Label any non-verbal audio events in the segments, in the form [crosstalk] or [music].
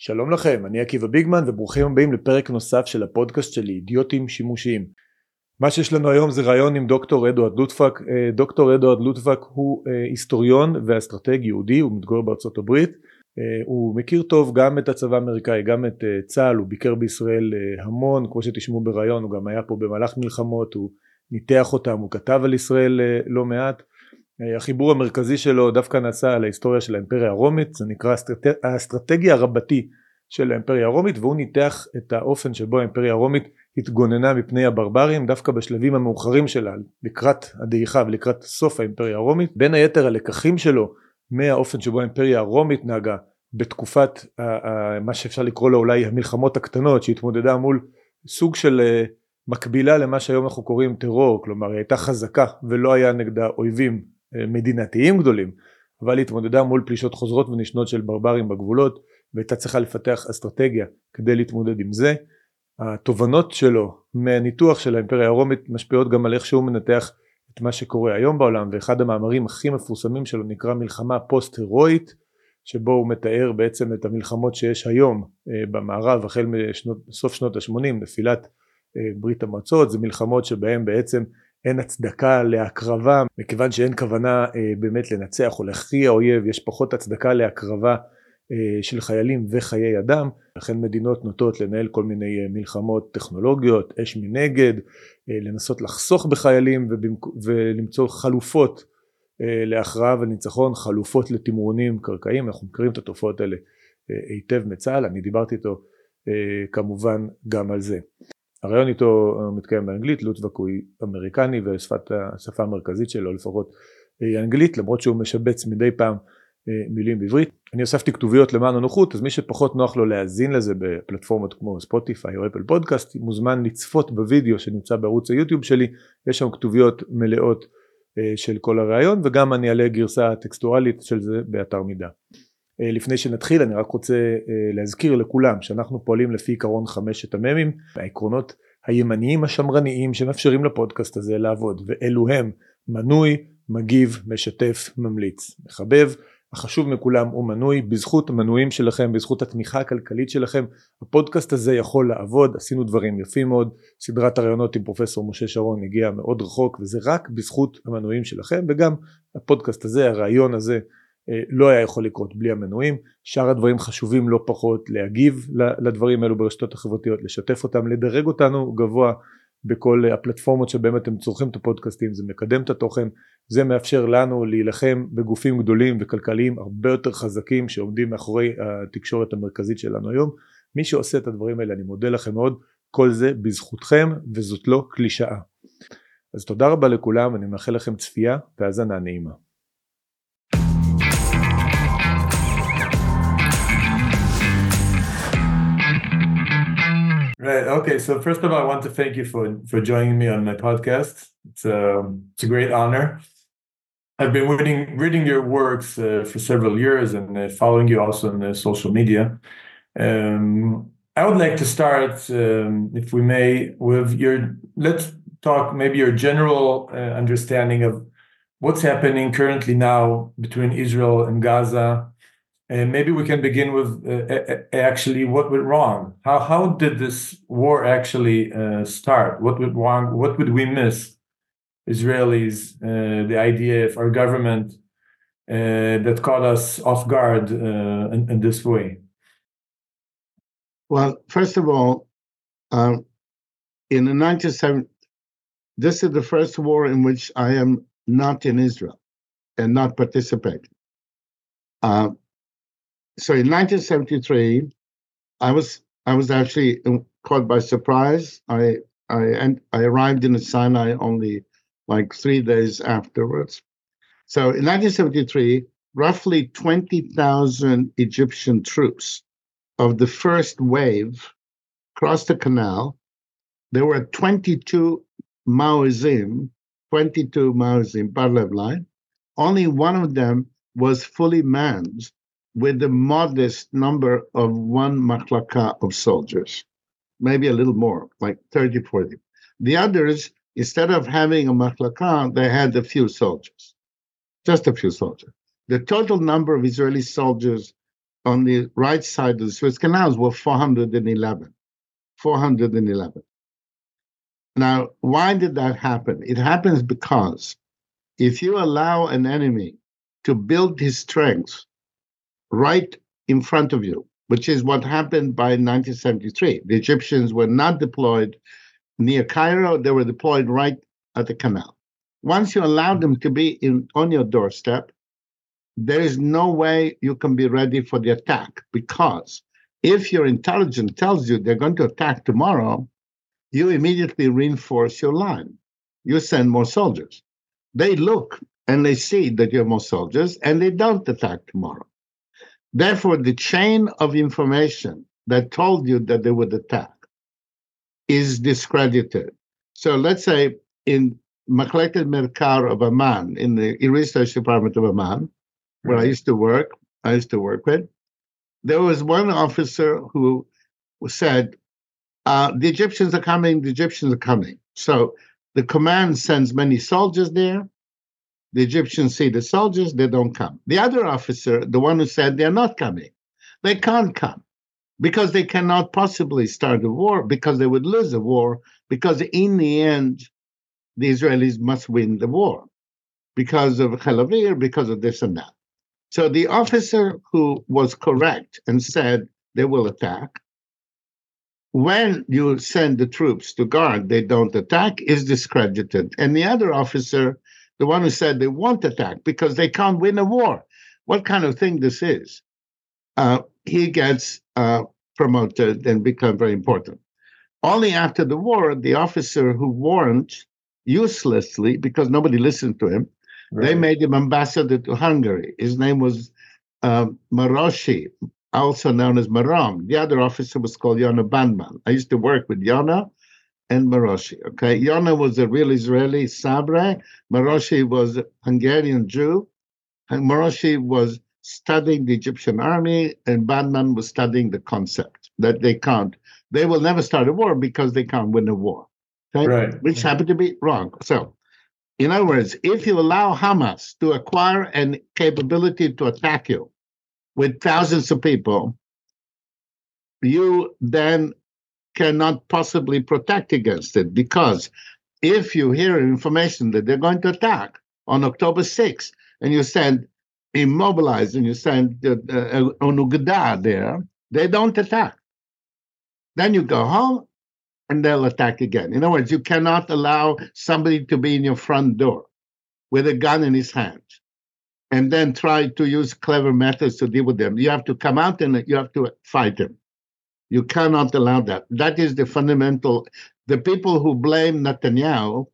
שלום לכם, אני עקיבא ביגמן וברוכים הבאים לפרק נוסף של הפודקאסט שלי, אידיוטים שימושיים. מה שיש לנו היום זה ראיון עם דוקטור אדוארד לוטפק. אה, דוקטור אדוארד לוטפק הוא אה, היסטוריון ואסטרטג יהודי, הוא מתגורר בארצות הברית. אה, הוא מכיר טוב גם את הצבא האמריקאי, גם את צה"ל, הוא ביקר בישראל המון, כמו שתשמעו בראיון, הוא גם היה פה במהלך מלחמות, הוא ניתח אותם, הוא כתב על ישראל לא מעט. החיבור המרכזי שלו דווקא נעשה על ההיסטוריה של האימפריה הרומית, זה נקרא האסטרטגיה הרבתי של האימפריה הרומית והוא ניתח את האופן שבו האימפריה הרומית התגוננה מפני הברברים דווקא בשלבים המאוחרים שלה לקראת הדעיכה ולקראת סוף האימפריה הרומית. בין היתר הלקחים שלו מהאופן שבו האימפריה הרומית נהגה בתקופת מה שאפשר לקרוא לו אולי המלחמות הקטנות שהתמודדה מול סוג של אה, מקבילה למה שהיום אנחנו קוראים טרור, כלומר היא הייתה חזקה ולא היה נגדה אויבים מדינתיים גדולים, אבל התמודדה מול פלישות חוזרות ונשנות של ברברים בגבולות והייתה צריכה לפתח אסטרטגיה כדי להתמודד עם זה. התובנות שלו מהניתוח של האימפריה הרומית משפיעות גם על איך שהוא מנתח את מה שקורה היום בעולם ואחד המאמרים הכי מפורסמים שלו נקרא מלחמה פוסט הירואית שבו הוא מתאר בעצם את המלחמות שיש היום אה, במערב החל מסוף שנות ה-80 נפילת אה, ברית המועצות זה מלחמות שבהן בעצם אין הצדקה להקרבה מכיוון שאין כוונה אה, באמת לנצח או להכריע אויב יש פחות הצדקה להקרבה אה, של חיילים וחיי אדם. לכן מדינות נוטות לנהל כל מיני אה, מלחמות טכנולוגיות אש מנגד לנסות לחסוך בחיילים ולמצוא חלופות להכרעה וניצחון חלופות לתמרונים קרקעיים אנחנו מכירים את התופעות האלה היטב מצה"ל אני דיברתי איתו כמובן גם על זה הרעיון איתו מתקיים באנגלית, לוטבק הוא אמריקני והשפה המרכזית שלו לפחות היא אנגלית למרות שהוא משבץ מדי פעם אה, מילים בעברית. אני הוספתי כתוביות למען הנוחות אז מי שפחות נוח לו להאזין לזה בפלטפורמות כמו ספוטיפיי או אפל פודקאסט מוזמן לצפות בווידאו שנמצא בערוץ היוטיוב שלי יש שם כתוביות מלאות אה, של כל הרעיון וגם אני אעלה גרסה טקסטואלית של זה באתר מידע. אה, לפני שנתחיל אני רק רוצה אה, להזכיר לכולם שאנחנו פועלים לפי עיקרון חמשת המ"מים העקרונות הימניים השמרניים שמאפשרים לפודקאסט הזה לעבוד ואלו הם מנוי, מגיב, משתף, ממליץ, מחבב החשוב מכולם הוא מנוי בזכות המנויים שלכם בזכות התמיכה הכלכלית שלכם הפודקאסט הזה יכול לעבוד. עשינו דברים יפים מאוד סדרת הרעיונות עם פרופסור משה שרון הגיעה מאוד רחוק וזה רק בזכות המנויים שלכם וגם הפודקאסט הזה הרעיון הזה לא היה יכול לקרות בלי המנויים. שאר הדברים חשובים לא פחות להגיב לדברים האלו ברשתות החברתיות לשתף אותם לדרג אותנו גבוה בכל הפלטפורמות שבהם אתם צורכים את הפודקאסטים זה מקדם את התוכן זה מאפשר לנו להילחם בגופים גדולים וכלכליים הרבה יותר חזקים שעומדים מאחורי התקשורת המרכזית שלנו היום. מי שעושה את הדברים האלה אני מודה לכם מאוד כל זה בזכותכם וזאת לא קלישאה. אז תודה רבה לכולם אני מאחל לכם צפייה והאזנה נעימה Right. Okay. So first of all, I want to thank you for for joining me on my podcast. It's a um, it's a great honor. I've been reading reading your works uh, for several years and uh, following you also on uh, social media. Um, I would like to start, um, if we may, with your. Let's talk maybe your general uh, understanding of what's happening currently now between Israel and Gaza and maybe we can begin with uh, actually what went wrong. How how did this war actually uh, start? What went wrong? What would we miss? Israelis, uh, the idea of our government uh, that caught us off guard uh, in, in, this way. Well, first of all, um, in the 1970s, this is the first war in which I am not in Israel and not participating. Uh, so in 1973, I was I was actually caught by surprise. I I and I arrived in Sinai only like three days afterwards. So in 1973, roughly 20,000 Egyptian troops of the first wave crossed the canal. There were 22 Maoizim, 22 Maoizim, Barlev line. Only one of them was fully manned with a modest number of one machlaka of soldiers, maybe a little more, like 30, 40. The others, instead of having a machlaka, they had a few soldiers, just a few soldiers. The total number of Israeli soldiers on the right side of the Suez Canals were 411. 411. Now, why did that happen? It happens because if you allow an enemy to build his strength right in front of you, which is what happened by 1973, the Egyptians were not deployed near Cairo, they were deployed right at the canal. Once you allow them to be in, on your doorstep, there is no way you can be ready for the attack because if your intelligence tells you they're going to attack tomorrow, you immediately reinforce your line. You send more soldiers. They look and they see that you have more soldiers and they don't attack tomorrow. Therefore, the chain of information that told you that they would attack is discredited. So let's say in Machleket Merkar of Aman, in the research department of Aman, where I used to work, I used to work with, there was one officer who said, uh, the Egyptians are coming, the Egyptians are coming. So the command sends many soldiers there. The Egyptians see the soldiers, they don't come. The other officer, the one who said they're not coming, they can't come because they cannot possibly start a war because they would lose the war because in the end, the Israelis must win the war because of Halavir, because of this and that. So the officer who was correct and said they will attack, when you send the troops to guard, they don't attack, is discredited. And the other officer, the one who said they won't attack because they can't win a war, what kind of thing this is? Uh, he gets uh, promoted and become very important. Only after the war, the officer who warned uselessly because nobody listened to him Right. They made him ambassador to Hungary. His name was uh, Maroshi, also known as Marom. The other officer was called Yona Bandman. I used to work with Yona and Maroshi. Okay, Yona was a real Israeli Sabre. Maroshi was a Hungarian Jew. And Maroshi was studying the Egyptian army, and Bandman was studying the concept that they can't, they will never start a war because they can't win a war. Okay? Right. Which happened to be wrong. So in other words, if you allow Hamas to acquire an capability to attack you with thousands of people, you then cannot possibly protect against it because if you hear information that they're going to attack on October 6th and you send immobilize and you send uh, uh, Onugada there, they don't attack. Then you go home and they'll attack again. In other words, you cannot allow somebody to be in your front door with a gun in his hand and then try to use clever methods to deal with them. You have to come out and you have to fight them. You cannot allow that. That is the fundamental. The people who blame Netanyahu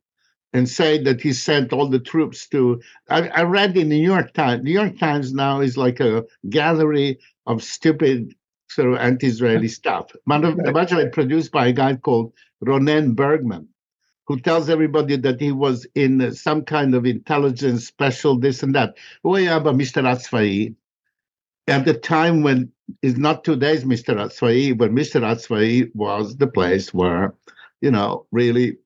and say that he sent all the troops to. I, I read in the New York Times. New York Times now is like a gallery of stupid sort of anti-Israeli [laughs] stuff. Much of, much of it produced by a guy called Ronen Bergman, who tells everybody that he was in some kind of intelligence special, this and that. At the time when is not today's Mr. Atzfai, but Mr. Atzfai was the place where, you know, really,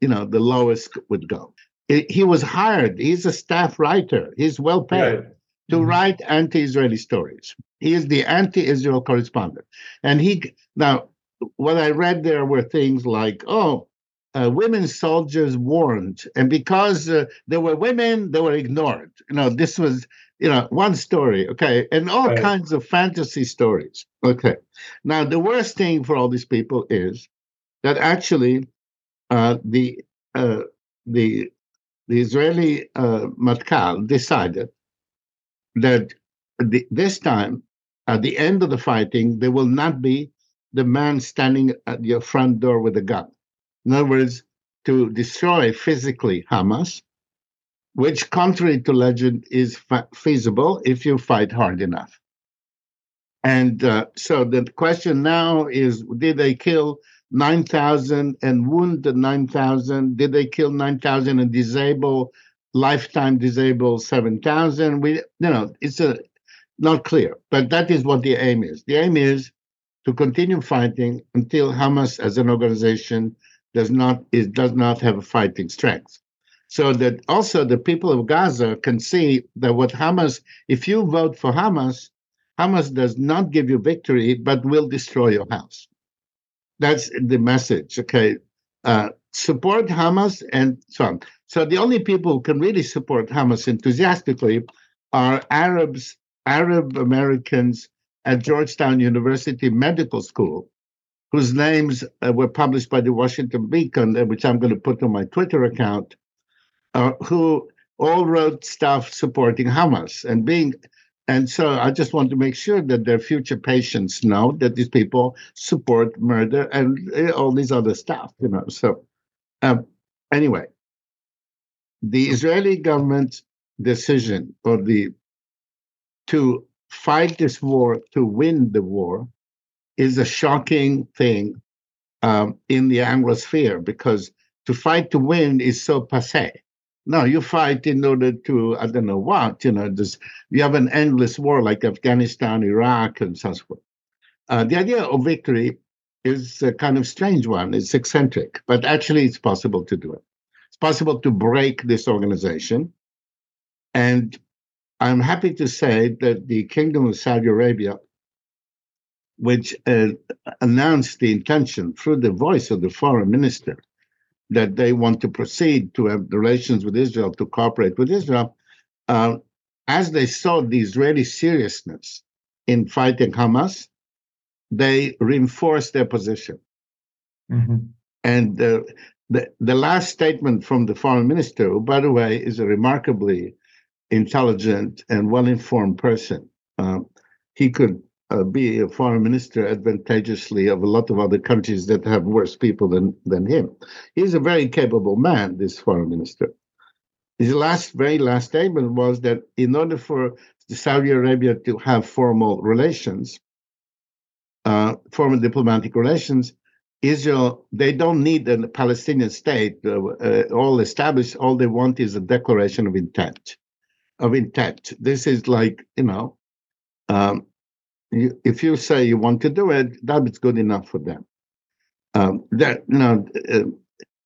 you know, the lowest would go. He was hired. He's a staff writer. He's well paid. Right to mm-hmm. write anti-Israeli stories. He is the anti-Israel correspondent, and he now what I read there were things like, oh, uh, women soldiers warned, and because uh, there were women, they were ignored. You know, this was you know one story, okay, and all right. kinds of fantasy stories. Okay, now the worst thing for all these people is that actually uh, the uh, the the Israeli uh, Matkal decided that the, this time, at the end of the fighting, there will not be the man standing at your front door with a gun. In other words, to destroy physically Hamas, which, contrary to legend, is fa- feasible if you fight hard enough. And uh, so the question now is did they kill 9,000 and wound 9,000? Did they kill 9,000 and disable lifetime disabled 7,000. We, you know, it's a, not clear, but that is what the aim is. The aim is to continue fighting until Hamas as an organization does not is does not have a fighting strength. So that also the people of Gaza can see that what Hamas, if you vote for Hamas, Hamas does not give you victory, but will destroy your house. That's the message. Okay. Uh, support Hamas and so on. So the only people who can really support Hamas enthusiastically are Arabs, Arab Americans at Georgetown University Medical School, whose names uh, were published by the Washington Beacon, uh, which I'm going to put on my Twitter account, uh, who all wrote stuff supporting Hamas and being. And so I just want to make sure that their future patients know that these people support murder and uh, all these other stuff, you know. So, um, anyway, the Israeli government's decision or the to fight this war to win the war is a shocking thing um, in the Anglosphere because to fight to win is so passe. No, you fight in order to, I don't know what, you know, this, you have an endless war like Afghanistan, Iraq, and so forth. Uh, the idea of victory is a kind of strange one. It's eccentric, but actually it's possible to do it. It's possible to break this organization. And I'm happy to say that the Kingdom of Saudi Arabia, which uh, announced the intention through the voice of the foreign minister that they want to proceed to have relations with Israel, to cooperate with Israel, uh, as they saw the Israeli seriousness in fighting Hamas, they reinforced their position. Mm-hmm. And uh, the, the last statement from the foreign minister, who, by the way, is a remarkably intelligent and well informed person, uh, he could be a foreign minister advantageously of a lot of other countries that have worse people than, than him. He's a very capable man, this foreign minister. His last, very last statement was that in order for Saudi Arabia to have formal relations, uh, formal diplomatic relations, Israel, they don't need a Palestinian state uh, uh, all established. All they want is a declaration of intent. Of intent. This is like, you know, um, if you say you want to do it, that is good enough for them. Um, that you know, uh,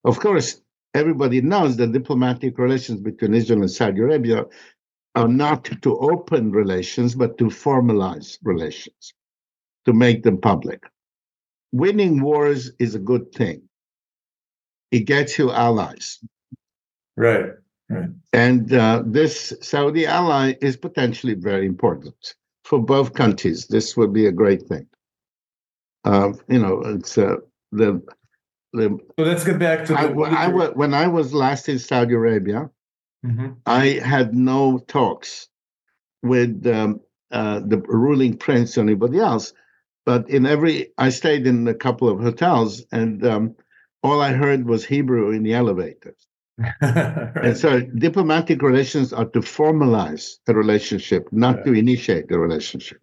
of course, everybody knows that diplomatic relations between Israel and Saudi Arabia are not to open relations, but to formalize relations, to make them public. Winning wars is a good thing. It gets you allies. Right. Right. And uh, this Saudi ally is potentially very important for both countries. This would be a great thing. Uh, you know, it's uh, the the. So let's get back to. I, I, when I was last in Saudi Arabia, mm-hmm. I had no talks with um, uh, the ruling prince or anybody else, but in every I stayed in a couple of hotels, and um, all I heard was Hebrew in the elevators. [laughs] right. And so diplomatic relations are to formalize a relationship, not to initiate the relationship.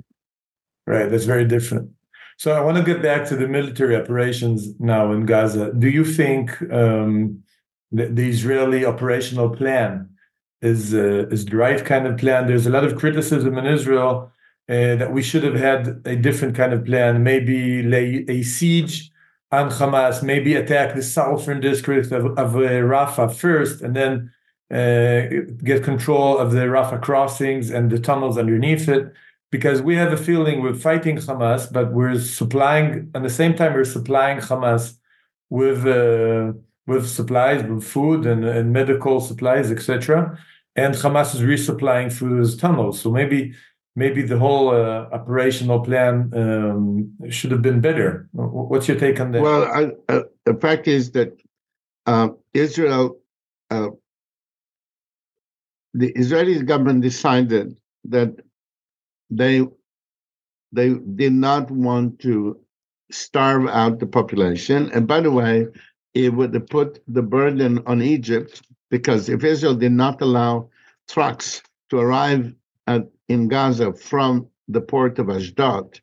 Right, that's very different. So I want to get back to the military operations now in Gaza. Do you think um, the, the, Israeli operational plan is uh, is the right kind of plan? There's a lot of criticism in Israel uh, that we should have had a different kind of plan, maybe lay a siege on Hamas, maybe attack the southern district of, of uh, Rafah first, and then uh, get control of the Rafah crossings and the tunnels underneath it. Because we have a feeling we're fighting Hamas, but we're supplying, at the same time, we're supplying Hamas with uh, with supplies, with food and, and medical supplies, etc. And Hamas is resupplying through those tunnels. So maybe maybe the whole uh, operational plan um, should have been better. What's your take on that? Well, I, uh, the fact is that uh, Israel, the Israeli government decided that they they did not want to starve out the population. And by the way, it would put the burden on Egypt because if Israel did not allow trucks to arrive at in Gaza from the port of Ashdod,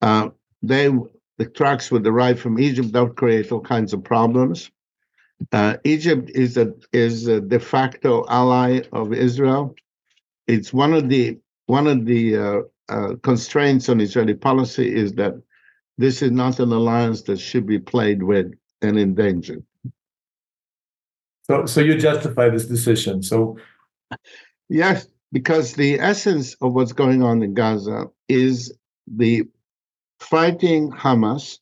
uh, they the trucks would arrive from Egypt. That would create all kinds of problems. Uh, Egypt is a is a de facto ally of Israel. It's one of the one of the uh, uh, constraints on Israeli policy is that this is not an alliance that should be played with and endangered. So, so you justify this decision. So, yes, because the essence of what's going on in Gaza is the fighting Hamas,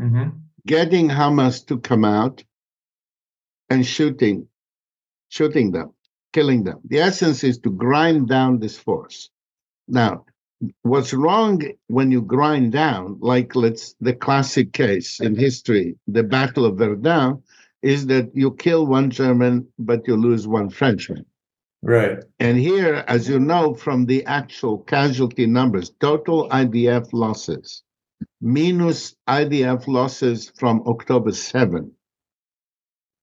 Mm-hmm. getting Hamas to come out and shooting, shooting them, killing them. The essence is to grind down this force. Now, what's wrong when you grind down, like let's the classic case in history, the Battle of Verdun, is that you kill one German but you lose one Frenchman. Right. And here, as you know from the actual casualty numbers, total IDF losses, minus IDF losses from October 7,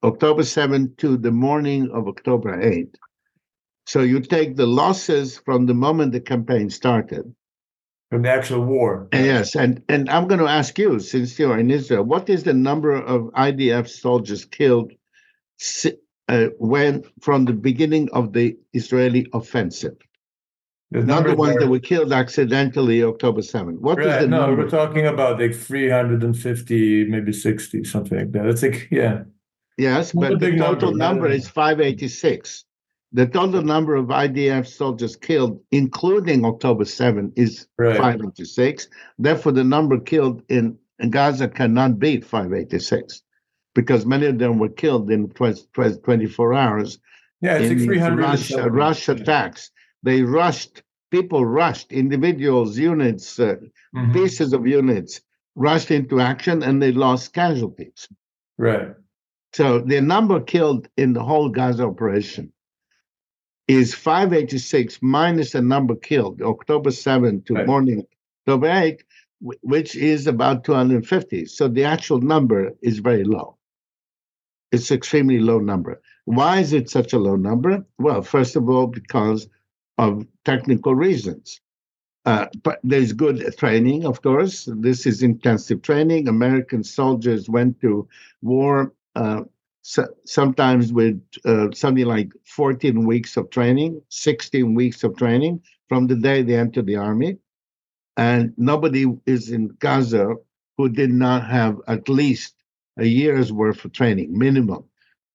October 7 to the morning of October 8. So you take the losses from the moment the campaign started. From the actual war. Yes, and, and I'm going to ask you, since you're in Israel, what is the number of IDF soldiers killed uh, when from the beginning of the Israeli offensive? The Not the ones are- that were killed accidentally October 7. What is Right, the no, number? we're talking about like 350, maybe 60, something like that. It's like, yeah. Yes, Not but the total number, number is 586. The total number of IDF soldiers killed, including October 7, is Right. 586. Therefore, the number killed in, in Gaza cannot be 586 because many of them were killed in 20, 20 24 hours Yeah, it's in like 300. and rush, rush attacks. They rushed, people rushed, individuals, units, uh, Mhm. pieces of units rushed into action and they lost casualties. Right. So the number killed in the whole Gaza operation is 586 minus the number killed October 7 to Right. morning October 8, which is about 250. So the actual number is very low. It's extremely low number. Why is it such a low number? Well, first of all, because of technical reasons. Uh, but there's good training, of course. This is intensive training. American soldiers went to war uh, so, sometimes with uh, something like 14 weeks of training, 16 weeks of training from the day they entered the army. And nobody is in Gaza who did not have at least a year's worth of training, minimum.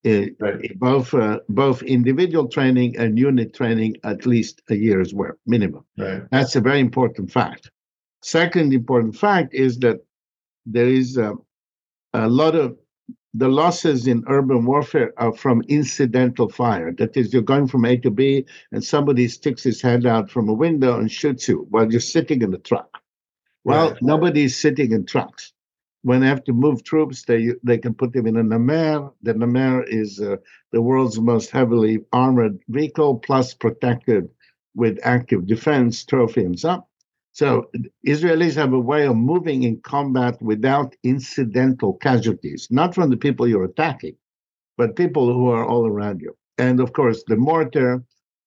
Right. both uh, both individual training and unit training, at least a year's worth, minimum. Right. That's a very important fact. Second important fact is that there is uh, a lot of the losses in urban warfare are from incidental fire. That is, you're going from A to B and somebody sticks his head out from a window and shoots you while you're sitting in the truck. Well, Right. nobody's sitting in trucks. When they have to move troops, they they can put them in a Namer. The Namer is uh, the world's most heavily armored vehicle, plus protected with active defense, trophy, and so. So Israelis have a way of moving in combat without incidental casualties, not from the people you're attacking, but people who are all around you. And of course, the mortar,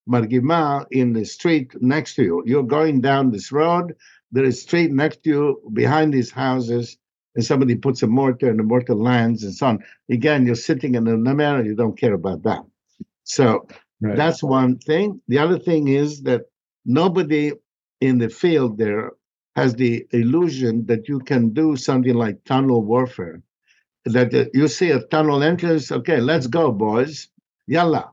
Margima, in the street next to you. You're going down this road, there is street next to you, behind these houses, and somebody puts a mortar and the mortar lands and so on. Again, you're sitting in a Namer, you don't care about that. So Right. that's one thing. The other thing is that nobody in the field there has the illusion that you can do something like tunnel warfare. That uh, you see a tunnel entrance, okay, let's go, boys. Yalla.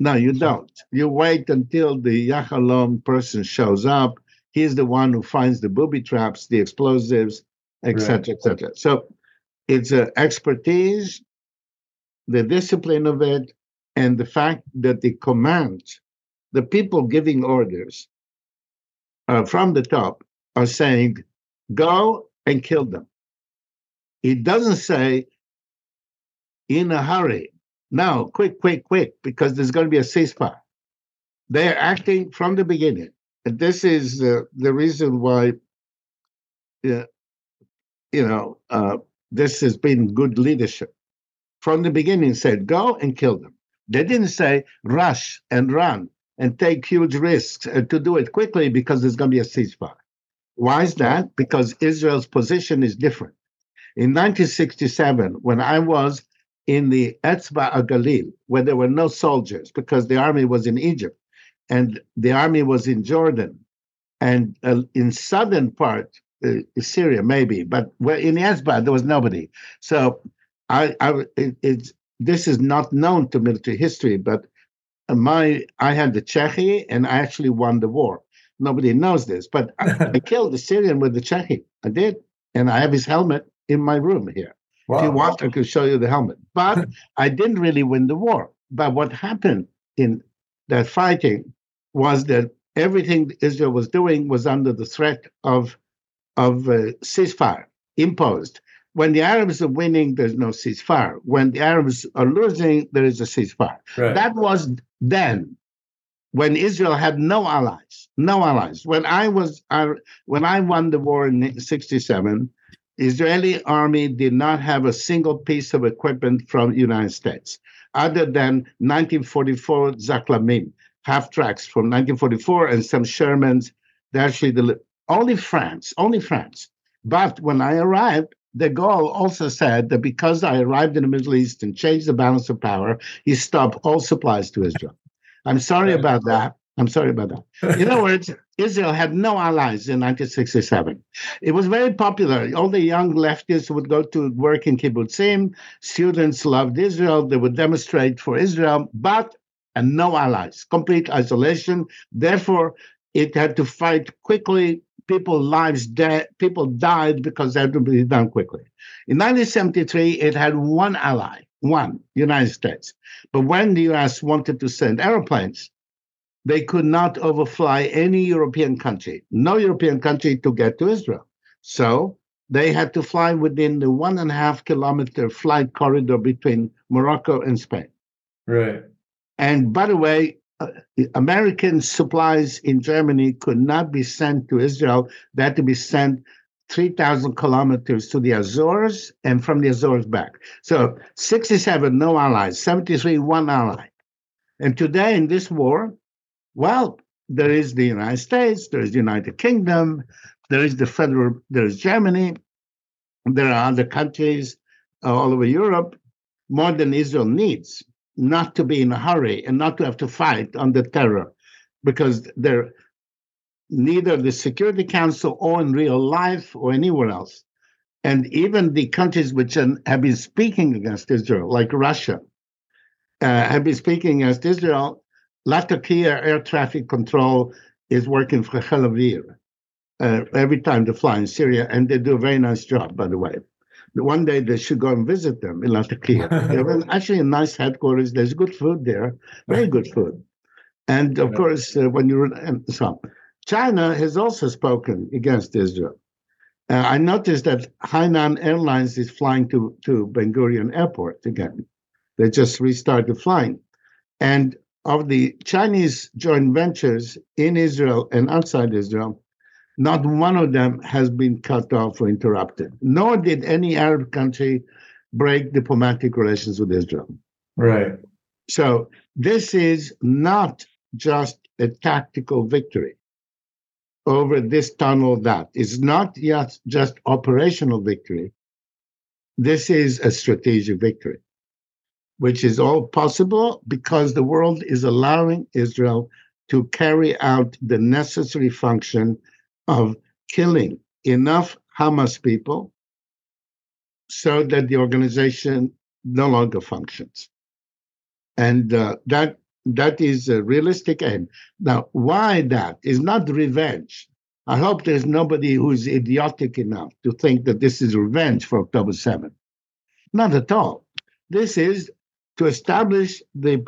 No, you don't. You wait until the Yahalom person shows up. He's the one who finds the booby traps, the explosives, etc., etc. So it's uh, expertise, the discipline of it, and the fact that the command, the people giving orders uh, from the top are saying, go and kill them. It doesn't say in a hurry, now, quick, quick, quick, because there's going to be a ceasefire. They're acting from the beginning. And this is uh, the reason why, uh, you know, uh, this has been good leadership. From the beginning, said, go and kill them. They didn't say rush and run and take huge risks to do it quickly because there's going to be a ceasefire. Why is that? Because Israel's position is different. In 1967, when I was in the Etzba Galil, where there were no soldiers because the army was in Egypt and the army was in Jordan and uh, in southern part, Uh, Syria maybe, but where in Etzba there was nobody. So I, I it, it's this is not known to military history, but my I had the Chechi, and I actually won the war. Nobody knows this, but I, [laughs] I killed the Syrian with the Chechi. I did, and I have his helmet in my room here. Wow. If you want, I could show you the helmet. But [laughs] I didn't really win the war. But what happened in that fighting was that everything Israel was doing was under the threat of of uh, ceasefire imposed. When the Arabs are winning, there's no ceasefire. When the Arabs are losing, there is a ceasefire. Right. That was then, when Israel had no allies, no allies. When I was, uh, when I won the war in '67, Israeli army did not have a single piece of equipment from United States, other than 1944 Zaklamim, half tracks from 1944 and some Shermans. They actually only France, only France. But when I arrived, de Gaulle also said that because I arrived in the Middle East and changed the balance of power, he stopped all supplies to Israel. I'm sorry about that. I'm sorry about that. In other [laughs] words, Israel had no allies in 1967. It was very popular. All the young leftists would go to work in kibbutzim. Students loved Israel. They would demonstrate for Israel, but and no allies, complete isolation. Therefore, it had to fight quickly. People lives dead. People died because they had to be done quickly. In 1973, it had one ally, one United States. But when the U.S. wanted to send airplanes, they could not overfly any European country, no European country to get to Israel. So they had to fly within the one and a half kilometer flight corridor between Morocco and Spain. Right. And by the way, American supplies in Germany could not be sent to Israel. They had to be sent 3,000 kilometers to the Azores and from the Azores back. So 67, no allies, 73, one ally. And today in this war, well, there is the United States, there is the United Kingdom, there is the federal, there is Germany, there are other countries uh, all over Europe, more than Israel needs not to be in a hurry and not to have to fight under terror because they're neither the Security Council or in real life or anywhere else. And even the countries which have been speaking against Israel, like Russia, uh, have been speaking against Israel. Latakia air traffic control is working for Tel Aviv uh, every time they fly in Syria, and they do a very nice job, by the way one day they should go and visit them in Latakia. [laughs] they have actually a nice headquarters. There's good food there, very good food. And of course, uh, when you and so China has also spoken against Israel. Uh, I noticed that Hainan Airlines is flying to to Ben Gurion Airport again. They just restarted flying, and of the Chinese joint ventures in Israel and outside Israel, not one of them has been cut off or interrupted, nor did any Arab country break diplomatic relations with Israel. Right. So this is not just a tactical victory over this tunnel that is not yet just operational victory. This is a strategic victory, which is all possible because the world is allowing Israel to carry out the necessary function of killing enough Hamas people so that the organization no longer functions. And uh, that that is a realistic aim. Now, why that is not revenge. I hope there's nobody who's idiotic enough to think that this is revenge for October 7th. Not at all. This is to establish the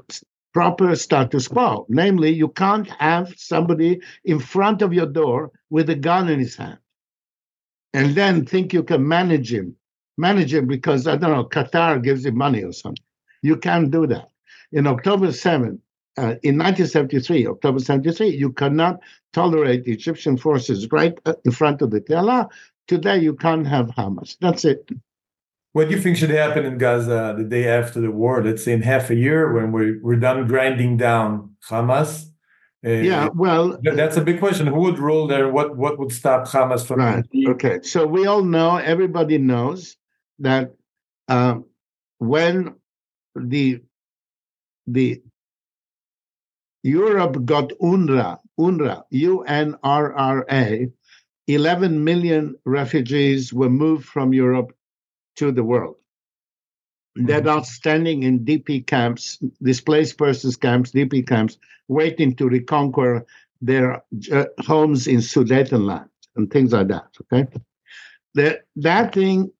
proper status quo. Namely, you can't have somebody in front of your door with a gun in his hand and then think you can manage him. Manage him because, I don't know, Qatar gives him money or something. You can't do that. In October 7th, uh, in 1973, October 73, you cannot tolerate Egyptian forces right uh, in front of the Tela. Today, you can't have Hamas. That's it. What do you think should happen in Gaza the day after the war? Let's say in half a year when we're, we're done grinding down Hamas. Uh, yeah, well, that's a big question. Who would rule there? What what would stop Hamas from? Right. Okay. So we all know, everybody knows that uh, when the the Europe got UNRRA, UNRRA, U N R R A, 11 million refugees were moved from Europe to the world. They're not standing in DP camps, displaced persons camps, DP camps, waiting to reconquer their uh, homes in Sudetenland and things like that. Okay, the, that thing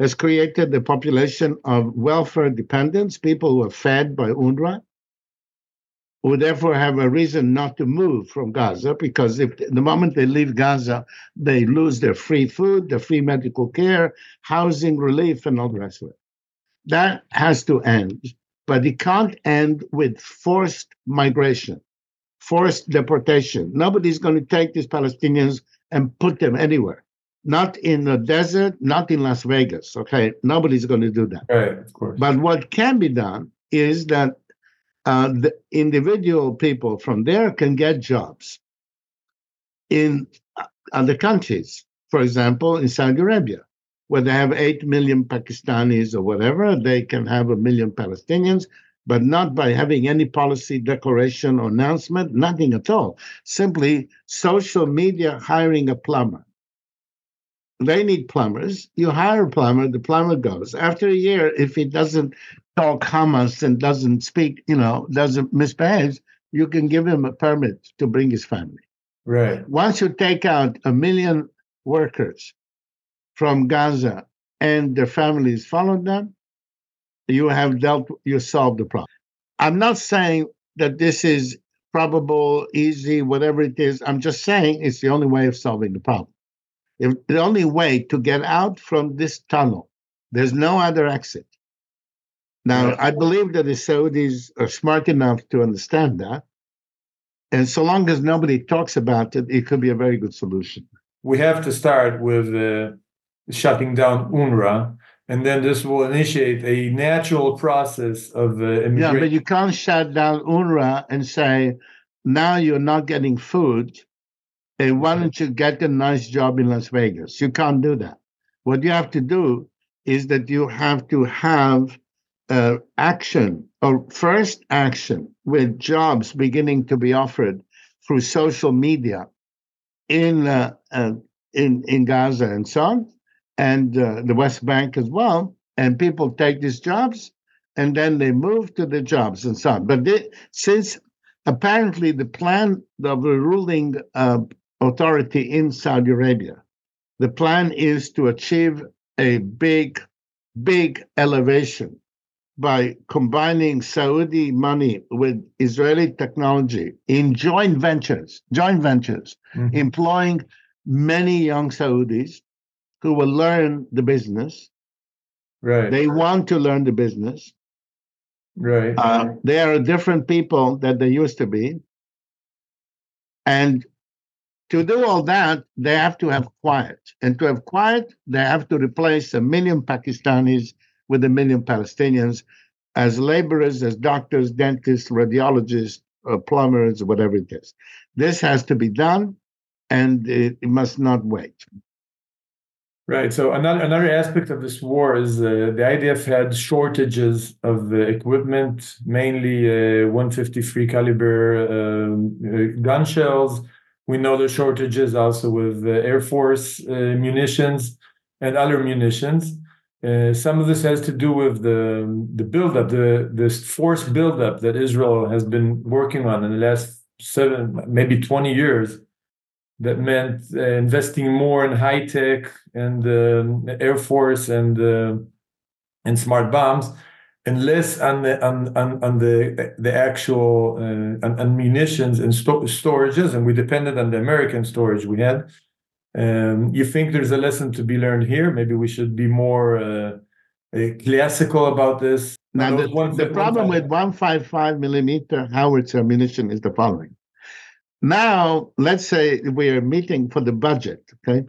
has created a population of welfare dependents, people who are fed by UNRWA, who therefore have a reason not to move from Gaza because if the moment they leave Gaza, they lose their free food, their free medical care, housing relief, and all the rest of it. That has to end, but it can't end with forced migration, forced deportation. Nobody's going to take these Palestinians and put them anywhere. Not in the desert, not in Las Vegas. Okay, nobody's going to do that. Right, of course. But what can be done is that uh, the individual people from there can get jobs in uh, other countries. For example, in Saudi Arabia, where they have 8 million Pakistanis or whatever, they can have a million Palestinians, but not by having any policy declaration or announcement, nothing at all. Simply social media hiring a plumber. They need plumbers. You hire a plumber, the plumber goes. After a year, if he doesn't talk Hamas and doesn't speak, you know, doesn't misbehave, you can give him a permit to bring his family. Right. Once you take out a million workers from Gaza and their families follow them, you have dealt, you solved the problem. I'm not saying that this is probable, easy, whatever it is. I'm just saying it's the only way of solving the problem. If, the only way to get out from this tunnel, there's no other exit. Now, I believe that the Saudis are smart enough to understand that. And so long as nobody talks about it, it could be a very good solution. We have to start with uh, shutting down UNRWA, and then this will initiate a natural process of uh, immigration. Yeah, but you can't shut down UNRWA and say, now you're not getting food, and why don't you get a nice job in Las Vegas? You can't do that. What you have to do is that you have to have uh, action or first action with jobs beginning to be offered through social media in uh, uh, in in Gaza and so on, and uh, the West Bank as well. And people take these jobs, and then they move to the jobs and so on. But they, since apparently the plan of the ruling uh, authority in Saudi Arabia, the plan is to achieve a big, big elevation by combining Saudi money with Israeli technology in joint ventures, joint ventures, mm-hmm. employing many young Saudis who will learn the business. Right. They want to learn the business. Right. Uh, they are different people that they used to be. And to do all that, they have to have quiet. And to have quiet, they have to replace a million Pakistanis with a million Palestinians as laborers, as doctors, dentists, radiologists, uh, plumbers, whatever it is. This has to be done, and it, it, must not wait. Right. So another another aspect of this war is uh, the IDF had shortages of the equipment, mainly uh, 153 caliber um, uh, gun shells. We know the shortages also with Air Force uh, munitions and other munitions. Uh, some of this has to do with the the buildup, the this forced buildup that Israel has been working on in the last seven, maybe twenty years. That meant uh, investing more in high tech and uh, air force and uh, and smart bombs, and less on the on on, on the the actual uh, on, on, munitions and sto- storages. And we depended on the American storage we had. Um, you think there's a lesson to be learned here? Maybe we should be more uh, uh classical about this. Now, the, the problem with 155 millimeter howitzer ammunition is the following. Now, let's say we are meeting for the budget, okay?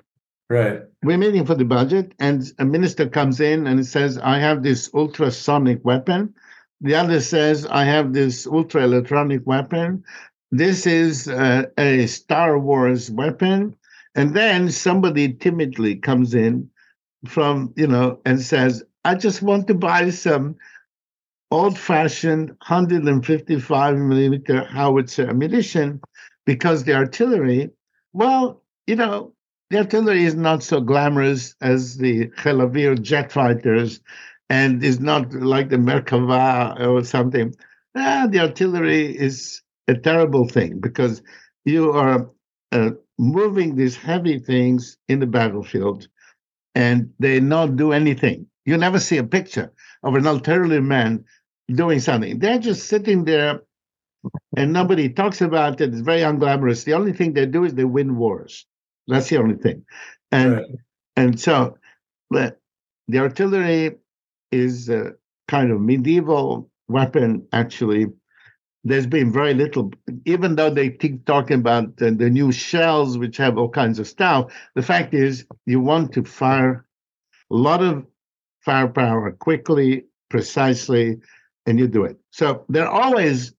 Right. We're meeting for the budget, and a minister comes in and says, I have this ultrasonic weapon. The other says, I have this ultra electronic weapon. This is uh, a Star Wars weapon. And then somebody timidly comes in from, you know, and says, I just want to buy some old fashioned 155 millimeter howitzer ammunition because the artillery, well, you know, the artillery is not so glamorous as the Chill Aviv jet fighters and is not like the Merkava or something. Ah, the artillery is a terrible thing because you are moving these heavy things in the battlefield and they not do anything. You never see a picture of an artillery man doing something. They're just sitting there and nobody talks about it. It's very unglamorous. The only thing they do is they win wars. That's the only thing. And right. and so the, the artillery is a kind of medieval weapon, actually. There's been very little, even though they keep talking about the, the new shells, which have all kinds of stuff. The fact is, you want to fire a lot of firepower quickly, precisely, and you do it. So they're always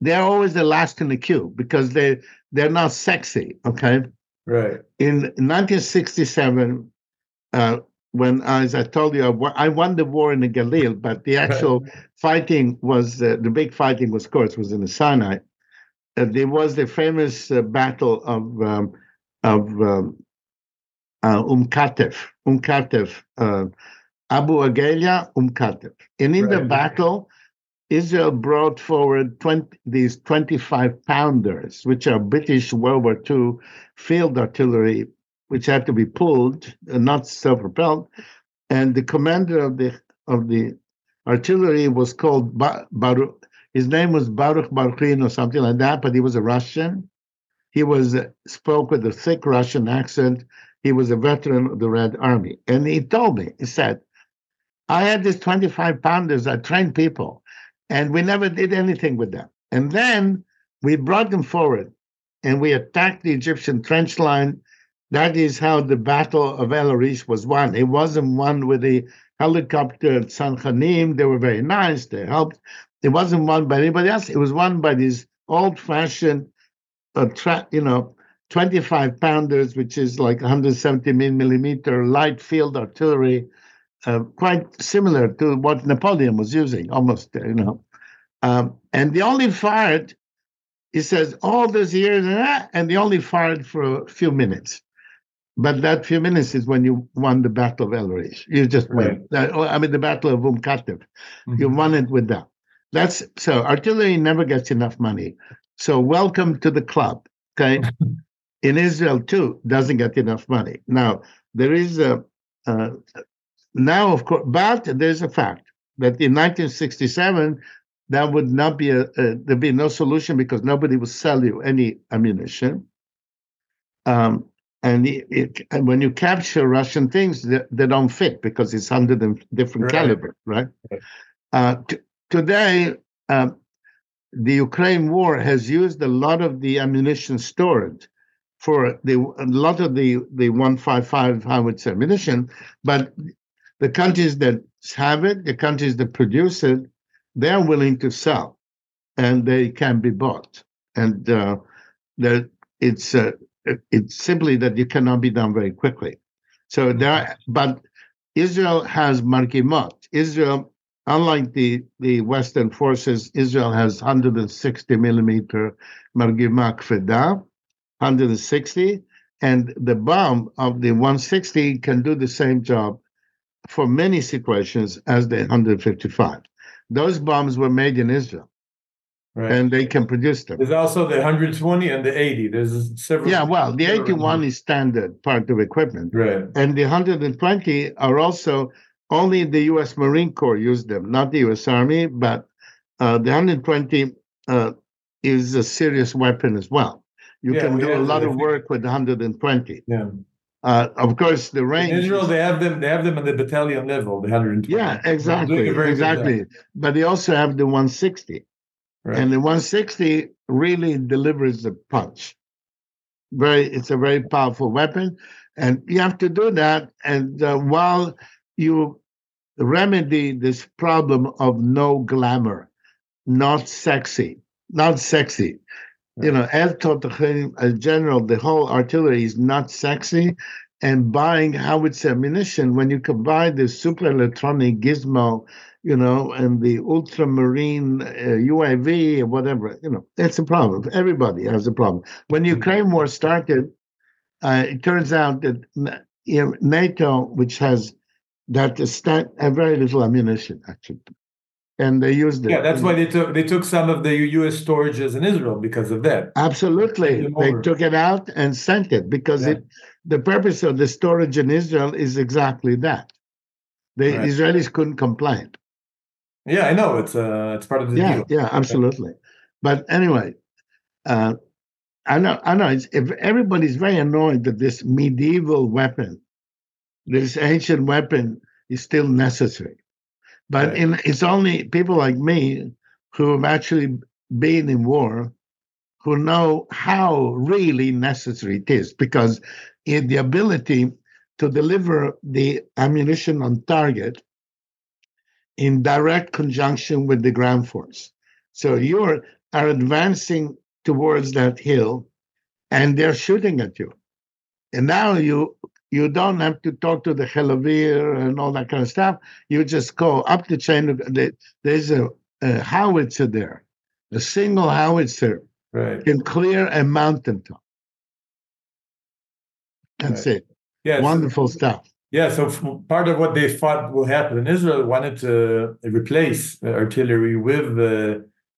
they're always the last in the queue because they they're not sexy. Okay. Right. In 1967, uh, when as I told you, I won the war in the Galil, but the actual right. fighting was uh, the big fighting was, of course, was in the Sinai. Uh, there was the famous uh, battle of um, of um, uh, Um Katef, Um Katef, uh, Abu Ageila, Um Katef, and in right. the battle Israel brought forward 20, these 25 pounders, which are British World War II field artillery, which had to be pulled, and not self propelled. And the commander of the of the artillery was called ba- Baruch. His name was Baruch Baruchin or something like that, but he was a Russian. He was uh, spoke with a thick Russian accent. He was a veteran of the Red Army, and he told me, he said, "I had these 25 pounders. I trained people." and we never did anything with them. And then we brought them forward and we attacked the Egyptian trench line. That is how the Battle of El Arish was won. It wasn't won with the helicopter at San Khanim. They were very nice, they helped. It wasn't won by anybody else. It was won by these old fashioned, uh, tra- you know, 25 pounders, which is like 170 millimeter light field artillery uh, quite similar to what Napoleon was using, almost, you know. Um, and they only fired, he says, all those years, and they only fired for a few minutes. But that few minutes is when you won the Battle of El Arish. You just right. won. Uh, I mean, the Battle of Umm Katef. Mm-hmm. You won it with that. That's so. Artillery never gets enough money. So welcome to the club. Okay. [laughs] In Israel too, doesn't get enough money. Now there is a, a now, of course, but there's a fact that in 1967, that would not be a, a there'd be no solution because nobody would sell you any ammunition. Um, and, it, it, and when you capture Russian things, they, they don't fit because it's under the different right. caliber, right? right. Uh, t- today, um, the Ukraine war has used a lot of the ammunition stored for the a lot of the the 155 howitzer ammunition, but the countries that have it, the countries that produce it, they're willing to sell, and they can be bought. And uh, that it's uh, it's simply that it cannot be done very quickly. So there, but Israel has margimot. Israel, unlike the the Western forces, Israel has 160 millimeter margimah kfeda, 160, and the bomb of the 160 can do the same job for many situations as the 155. Those bombs were made in Israel. Right. And they can produce them. There's also the 120 and the 80. There's several. Yeah, well, the 81 is standard part of equipment. Right. And the 120 are also only the U.S. Marine Corps use them, not the U.S. Army, but uh, the 120 uh, is a serious weapon as well. You yeah, can do a lot of work with 120. Yeah. Uh, of course, the range. In Israel, they have them. They have them at the battalion level, the 120. Yeah, exactly, exactly. But they also have the 160, right. and the 160 really delivers the punch. Very, it's a very powerful weapon, and you have to do that. And uh, while you remedy this problem of no glamour, not sexy, not sexy, you know, El Totachim, as general, the whole artillery is not sexy. And buying howitzer ammunition, when you combine the super electronic gizmo, you know, and the ultramarine uh, UAV or whatever, you know, it's a problem. Everybody has a problem. When Ukraine war started, uh, it turns out that NATO, which has that stand, have very little ammunition actually, and they used it. Yeah, that's why they took they took some of the U.S. storages in Israel because of that. Absolutely, they took it out and sent it because yeah. it the purpose of the storage in Israel is exactly that. The right. Israelis couldn't complain. Yeah, I know it's uh it's part of the yeah, deal. Yeah, absolutely. But anyway, uh, I know I know it's, if everybody's very annoyed that this medieval weapon, this ancient weapon, is still necessary. But right. in, it's only people like me who have actually been in war who know how really necessary it is because in the ability to deliver the ammunition on target in direct conjunction with the ground force. So you are advancing towards that hill and they're shooting at you. And now you you don't have to talk to the Helavir and all that kind of stuff. You just go up the chain. There's a, a howitzer there, a single howitzer right. can clear a mountaintop. That's right. it. Yeah, wonderful stuff. Yeah, so part of what they thought will happen in Israel wanted to replace artillery with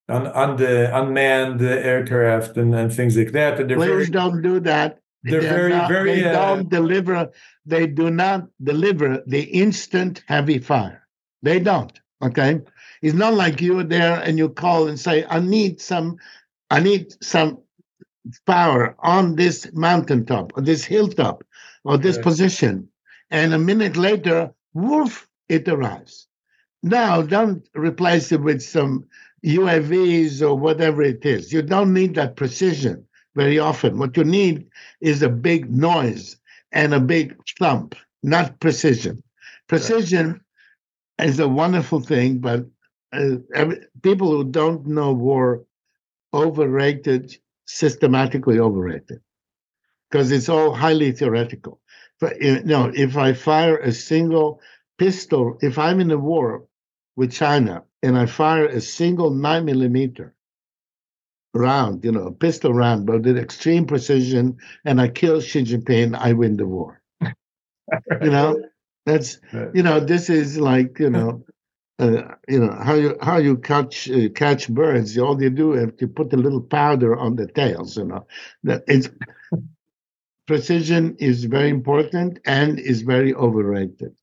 on, on the unmanned aircraft and, and things like that. And Please very, don't do that. They're, they're very, not, very. They uh, don't deliver. They do not deliver the instant heavy fire. They don't. Okay, it's not like you're there and you call and say, "I need some, I need some power on this mountaintop or this hilltop or this position. And a minute later, woof, it arrives. Now, don't replace it with some UAVs or whatever it is. You don't need that precision very often. What you need is a big noise and a big thump, not precision. Precision right. is a wonderful thing, but uh, every, people who don't know war overrated systematically overrated because it's all highly theoretical. But you know, if I fire a single pistol, if I'm in a war with China and I fire a single nine millimeter round, you know, pistol round, but with extreme precision, and I kill Xi Jinping, I win the war. [laughs] you know, that's you know, this is like you know, [laughs] uh, you know how you how you catch uh, catch birds. All you do is to put a little powder on the tails. You know, that it's [laughs] precision is very important and is very overrated.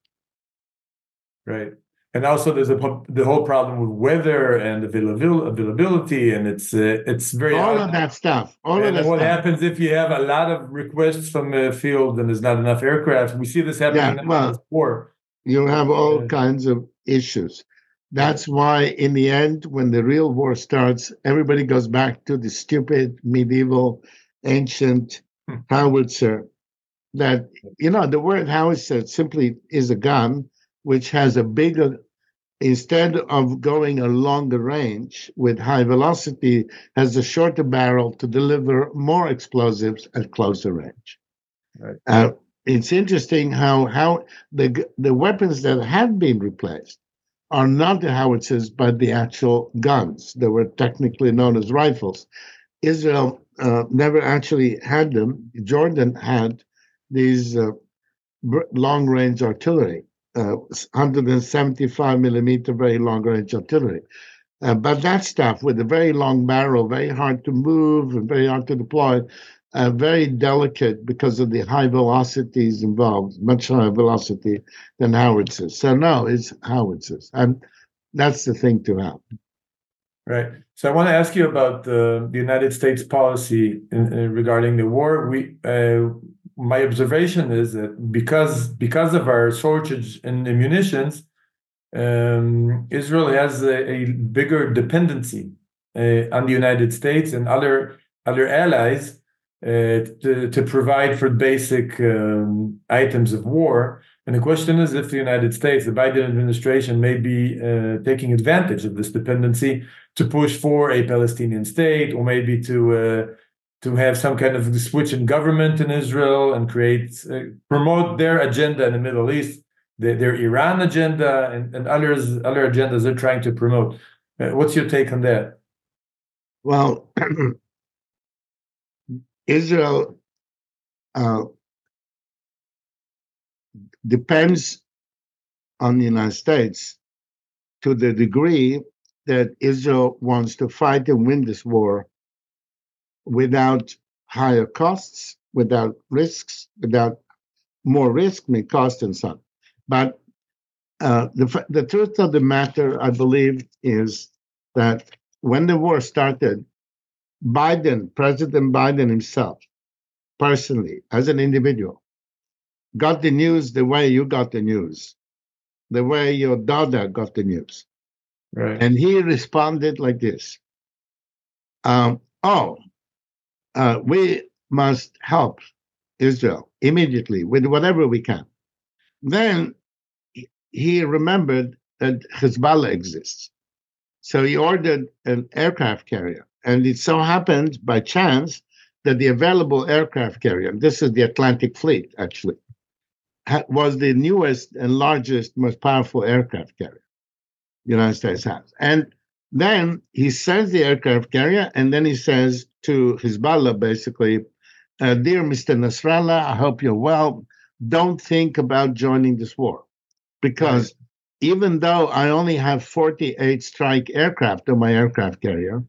Right, and also there's a the whole problem with weather and availability, and it's uh, it's very all of that stuff. All and of what stuff. happens if you have a lot of requests from the field and there's not enough aircraft? We see this happening yeah, well, before. You have all kinds of issues. That's why, in the end, when the real war starts, everybody goes back to the stupid medieval, ancient hmm. howitzer. That you know, the word howitzer simply is a gun which has a bigger. Instead of going a longer range with high velocity, has a shorter barrel to deliver more explosives at closer range. Right. Uh, it's interesting how how the the weapons that have been replaced are not the howitzers but the actual guns that were technically known as rifles. Israel uh, never actually had them. Jordan had these uh, long range artillery, uh, 175 millimeter very long range artillery. Uh, but that stuff with a very long barrel, very hard to move and very hard to deploy, uh, very delicate because of the high velocities involved, much higher velocity than howitzers. So no, it's howitzers, and that's the thing to have. Right. So I want to ask you about the, the United States policy in, in regarding the war. We, uh, my observation is that because because of our shortage in munitions, um, Israel has a, a bigger dependency uh, on the United States and other other allies uh, to, to provide for basic um, items of war. And the question is if the United States, the Biden administration, may be uh, taking advantage of this dependency to push for a Palestinian state, or maybe to uh, to have some kind of switch in government in Israel and create uh, promote their agenda in the Middle East, their, their Iran agenda, and, and others other agendas they're trying to promote. Uh, what's your take on that? Well, [clears throat] Israel uh, depends on the United States to the degree that Israel wants to fight and win this war without higher costs, without risks, without more risk, may cost and so on. But uh, the, the truth of the matter, I believe, is that when the war started, Biden, President Biden himself, personally, as an individual, got the news the way you got the news, the way your daughter got the news. Right. And he responded like this um, Oh, uh, we must help Israel immediately with whatever we can. Then he remembered that Hezbollah exists. So he ordered an aircraft carrier. And it so happened by chance that the available aircraft carrier, this is the Atlantic Fleet actually, was the newest and largest, most powerful aircraft carrier the United States has. And then he sends the aircraft carrier, and then he says to Hezbollah, basically, uh, Dear Mr. Nasrallah, I hope you're well. Don't think about joining this war. Because right. even though I only have 48 strike aircraft on my aircraft carrier,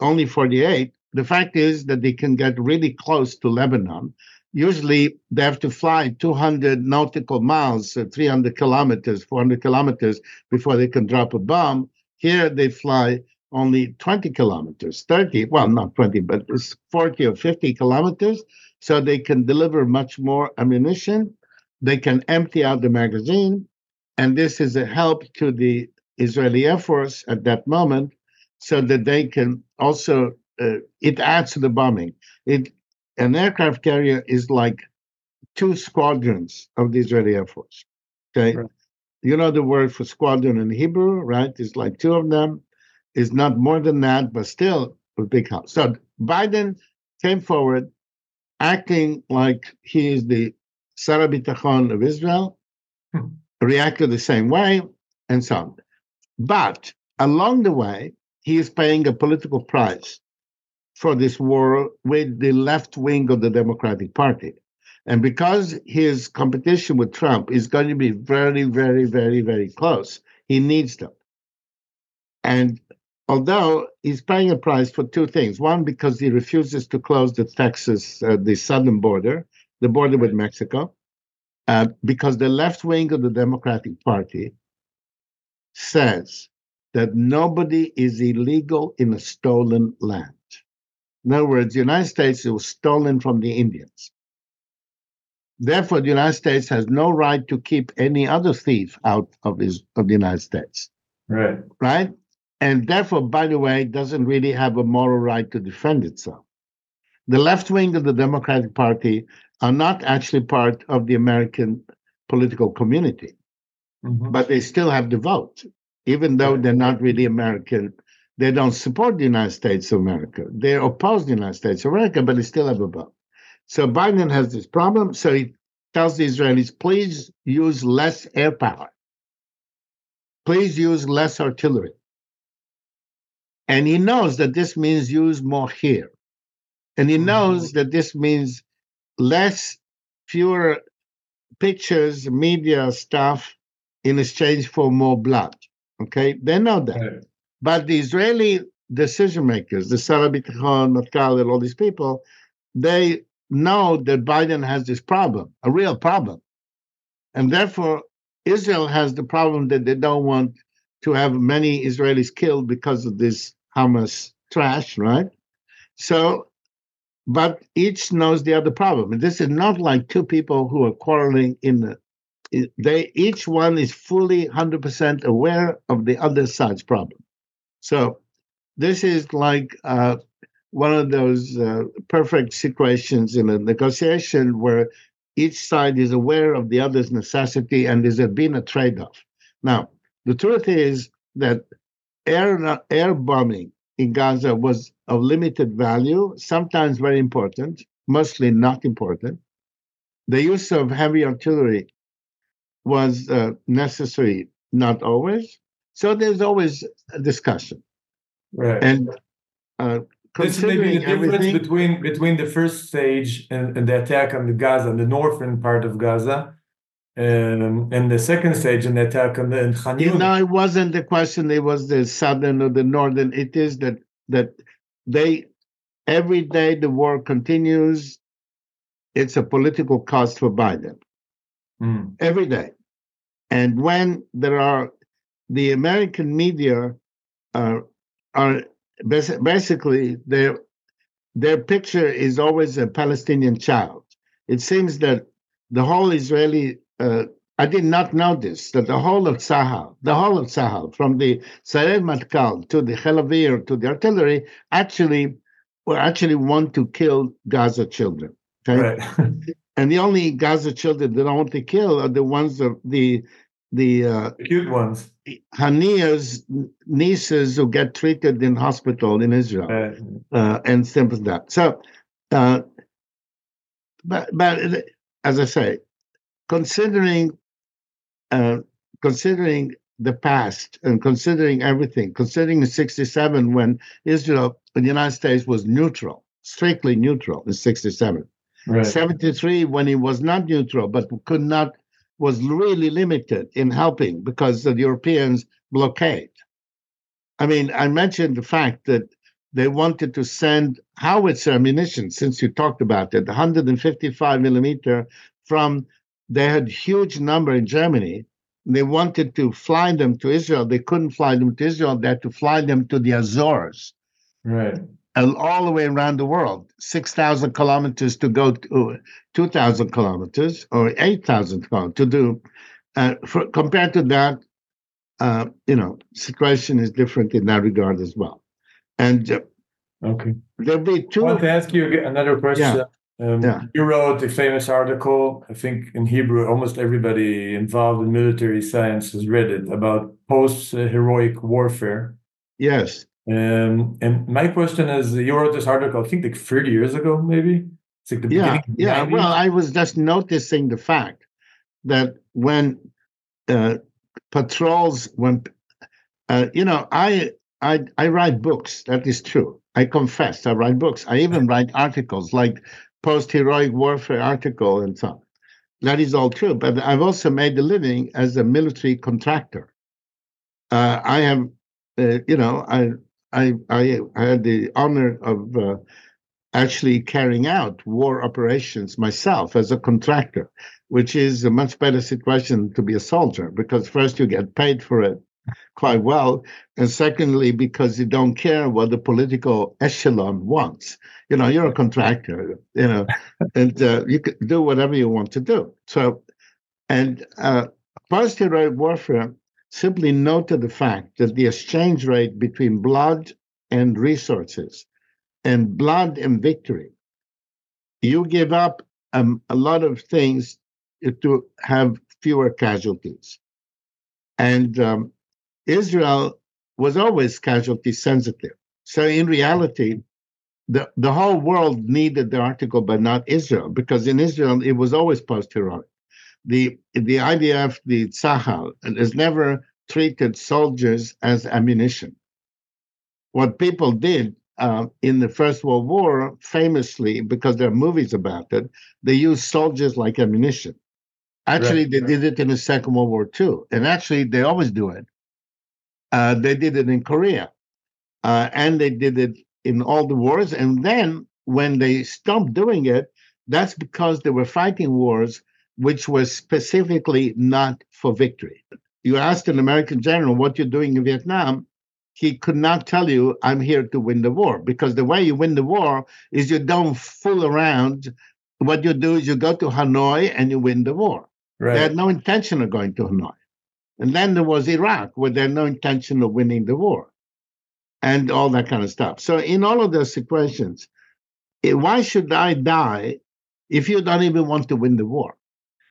only 48, the fact is that they can get really close to Lebanon usually they have to fly 200 nautical miles, uh, 300 kilometers, 400 kilometers before they can drop a bomb. Here they fly only 20 kilometers, 30, well, not 20, but it's 40 or 50 kilometers. So they can deliver much more ammunition. They can empty out the magazine. And this is a help to the Israeli Air Force at that moment so that they can also, uh, it adds to the bombing. It an aircraft carrier is like two squadrons of the Israeli Air Force. Okay. Right. You know the word for squadron in Hebrew, right? It's like two of them. It's not more than that, but still a big help. So Biden came forward acting like he is the Sarah Bitachon of Israel, hmm. reacted the same way, and so on. But along the way, he is paying a political price for this war with the left wing of the Democratic Party. And because his competition with Trump is going to be very, very, very, very close, he needs them. And although he's paying a price for two things one, because he refuses to close the Texas, uh, the southern border, the border with Mexico, uh, because the left wing of the Democratic Party says that nobody is illegal in a stolen land. In other words, the United States was stolen from the Indians. Therefore, the United States has no right to keep any other thief out of, his, of the United States. Right. Right? And therefore, by the way, doesn't really have a moral right to defend itself. The left wing of the Democratic Party are not actually part of the American political community, mm-hmm. but they still have the vote, even though they're not really American they don't support the United States of America. They oppose the United States of America, but they still have a vote. So Biden has this problem. So he tells the Israelis, please use less air power. Please use less artillery. And he knows that this means use more here. And he knows that this means less, fewer pictures, media stuff in exchange for more blood. Okay, they know that. Right. But the Israeli decision makers, the Sarah Bitachon, Matkal, and all these people, they know that Biden has this problem, a real problem. And therefore, Israel has the problem that they don't want to have many Israelis killed because of this Hamas trash, right? So, but each knows the other problem. And this is not like two people who are quarreling in the they each one is fully 100% aware of the other side's problem. So this is like uh, one of those uh, perfect situations in a negotiation where each side is aware of the other's necessity and there's been a trade-off. Now, the truth is that air air bombing in Gaza was of limited value, sometimes very important, mostly not important. The use of heavy artillery was uh, necessary, not always. So there's always a discussion. Right. And uh, this is maybe the difference between between the first stage and, and, the attack on the Gaza, the northern part of Gaza, um, and the second stage in the attack on the in Khan You Yunis. know, it wasn't the question. It was the southern or the northern. It is that that they every day the war continues. It's a political cost for Biden Mm, every day, and when there are the American media are are basically their their picture is always a Palestinian child. It seems that the whole Israeli uh, I did not know this that the whole of Tzahal, the whole of Tzahal, from the Sayeret Matkal to the Helavir to the artillery, actually were actually want to kill Gaza children. Okay, right. [laughs] and the only Gaza children that don't want to kill are the ones of the the uh, cute ones. Haniyeh's nieces who get treated in hospital in Israel Uh, uh, and stuff like that. So, uh, but but as I say, considering uh, considering the past and considering everything, considering '67 when Israel, the United States was neutral, strictly neutral in '67. right. 73 when he was not neutral but could not was really limited in helping because the europeans blockade. I mean i mentioned the fact that they wanted to send howitzer ammunition since you talked about it 155 millimeter from they had huge number in germany. They wanted to fly them to israel. They couldn't fly them to israel. They had to fly them to the azores. Right. And all the way around the world, 6,000 kilometers to go to 2,000 kilometers or 8,000 kilometers to do. Uh, for, compared to that, uh, you know, situation is different in that regard as well. And uh, Okay. there'll be two. I want to ask you another question. Um, Yeah. You wrote a famous article, I think in Hebrew, almost everybody involved in military science has read it about post heroic warfare. Yes. Um, and my question is you wrote this article, I think like 30 years ago, maybe? It's like the Yeah. Yeah. 90s. Well, I was just noticing the fact that when uh, patrols, when, uh, you know, I, I, I write books. That is true. I confess, I write books. I even write articles like post heroic warfare article and so on. That is all true. But I've also made a living as a military contractor. Uh, I have, uh, you know, I, I, I had the honor of uh, actually carrying out war operations myself as a contractor, which is a much better situation to be a soldier because first you get paid for it quite well, and secondly because you don't care what the political echelon wants. You know, you're a contractor, you know, [laughs] and uh, you can do whatever you want to do. So, and uh, post heroic warfare simply noted the fact that the exchange rate between blood and resources and blood and victory, you give up um, a lot of things to have fewer casualties. And um, Israel was always casualty sensitive. So in reality, the, the whole world needed the article, but not Israel, because in Israel it was always post-heroic. The the IDF, the Tzahal, has never treated soldiers as ammunition. What people did uh, in the First World War, famously, because there are movies about it, they used soldiers like ammunition. Actually, Right, they right. did it in the Second World War too, and actually, they always do it. Uh, they did it in Korea, uh, and they did it in all the wars. And then, when they stopped doing it, that's because they were fighting wars which was specifically not for victory. You asked an American general what you're doing in Vietnam, he could not tell you, I'm here to win the war, because the way you win the war is you don't fool around. What you do is you go to Hanoi and you win the war. They had no intention of going to Hanoi. And then there was Iraq, where they had no intention of winning the war and all that kind of stuff. So, in all of those situations, eh, why should I die if you don't even want to win the war?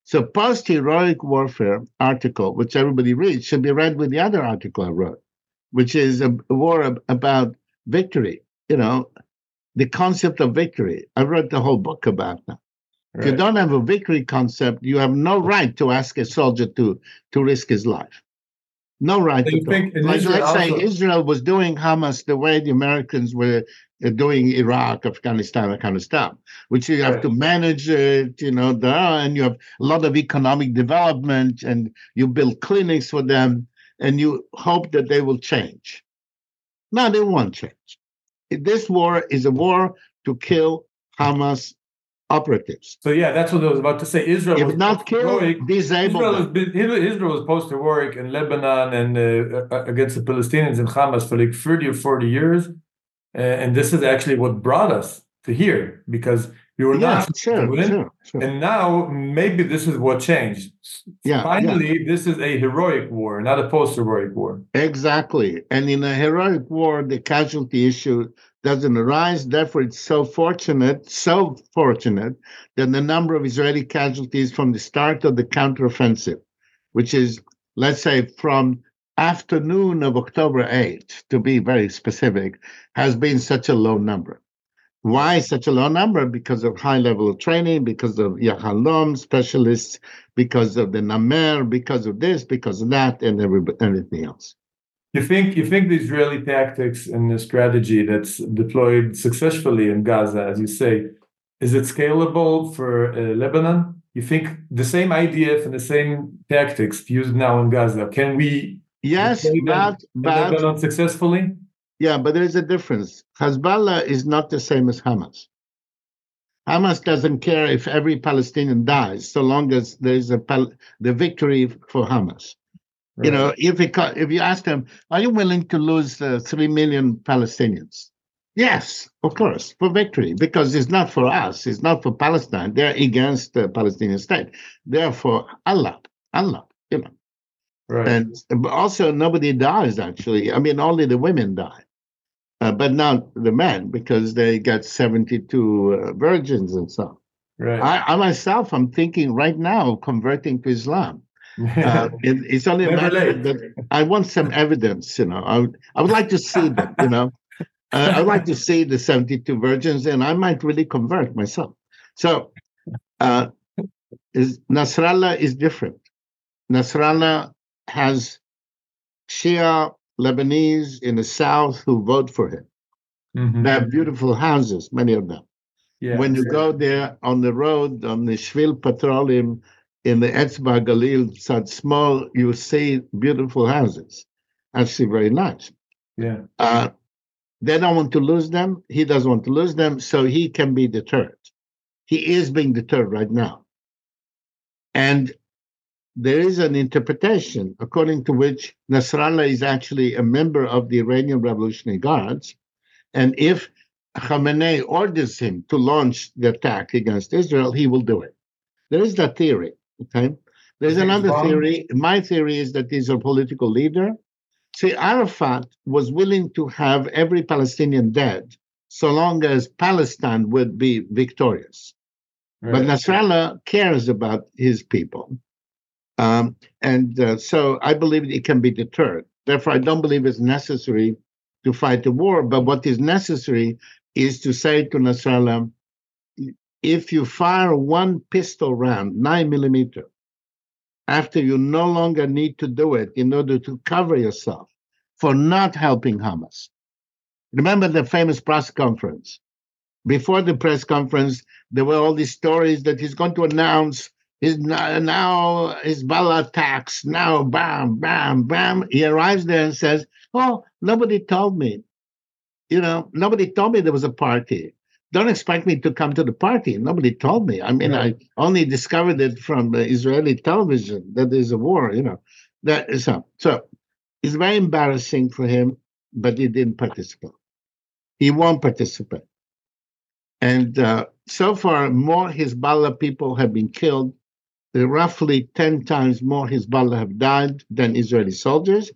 So, post heroic warfare article, which everybody reads, should be read with the other article I wrote, which is a, war ab- about victory. You know, the concept of victory. I wrote the whole book about that. If you don't have a victory concept, you have no right to ask a soldier to to risk his life. No right So you at think Like, let's say Israel was doing Hamas the way the Americans were doing Iraq, Afghanistan, that kind of stuff, which you have Right. to manage it, you know, there, and you have a lot of economic development, and you build clinics for them, and you hope that they will change. No, they won't change. This war is a war to kill Hamas operatives. So yeah, that's what I was about to say. Israel If was not kill, post-heroic. disable Israel, them. been, Israel was post-heroic in Lebanon and uh, uh, against the Palestinians and Hamas for like 30 or 40 years. Uh, and this is actually what brought us to here because we were Yeah, not sure, sure, sure. And now maybe this is what changed. Yeah, yeah. Finally, this is a heroic war, not a post-heroic war. Exactly. And in a heroic war, the casualty issue doesn't arise. Therefore, it's so fortunate, so fortunate that the number of Israeli casualties from the start of the counteroffensive, which is, let's say, from afternoon of October 8th, to be very specific, has been such a low number. Why such a low number? Because of high level of training, because of Yahalom specialists, because of the Namer, because of this, because of that, and every, everything else. You think you think the Israeli tactics and the strategy that's deployed successfully in Gaza, as you say, is it scalable for uh, Lebanon? You think the same IDF and the same tactics used now in Gaza can we Yes, but but Lebanon successfully? yeah, but there is a difference. Hezbollah is not the same as Hamas. Hamas doesn't care if every Palestinian dies, so long as there is a pal- the victory for Hamas. You know, if it, if you ask them, are you willing to lose uh, three million Palestinians? Yes, of course, for victory, because it's not for us, it's not for Palestine. They're against the Palestinian state. They're for Allah, Allah, you know. Right. And but also, nobody dies, actually. I mean, only the women die, uh, but not the men, because they got 72 uh, virgins and so on. right. I, I myself, I'm thinking right now of converting to Islam. [laughs] Uh, it- it's only a matter that I want some evidence, you know. I would, I would like to see them, you know. [laughs] Uh, I'd like to see the 72 virgins, and I might really convert myself. So, uh, is Nasrallah is different. Nasrallah has Shia Lebanese in the south who vote for him. Mhm. They have beautiful houses, many of them Yeah. when you go there on the road on the Shvil Petroleum in the Etzba Galil, such small, you see beautiful houses. Actually, very nice. yeah. Uh, they don't want to lose them. He doesn't want to lose them, so he can be deterred. He is being deterred right now. And there is an interpretation according to which Nasrallah is actually a member of the Iranian Revolutionary Guards. And if Khamenei orders him to launch the attack against Israel, he will do it. There is that theory. Okay. There's another theory. My theory is that he's a political leader. See, Arafat was willing to have every Palestinian dead so long as Palestine would be victorious. But Nasrallah cares about his people. Um, and uh, so I believe it can be deterred. Therefore, I don't believe it's necessary to fight the war. But what is necessary is to say to Nasrallah, if you fire one pistol round, nine millimeter, after you no longer need to do it in order to cover yourself for not helping Hamas. Remember the famous press conference. Before the press conference, there were all these stories that he's going to announce his now Hezbollah attacks. Now, bam, bam, bam. He arrives there and says, "Oh, nobody told me. You know, nobody told me there was a party. Don't expect me to come to the party. Nobody told me. I mean, Right. I only discovered it from Israeli television that there's a war. You know, that is so. So it's very embarrassing for him, but he didn't participate. He won't participate. And uh, so far, more Hezbollah people have been killed. There roughly 10 times more Hezbollah have died than Israeli soldiers.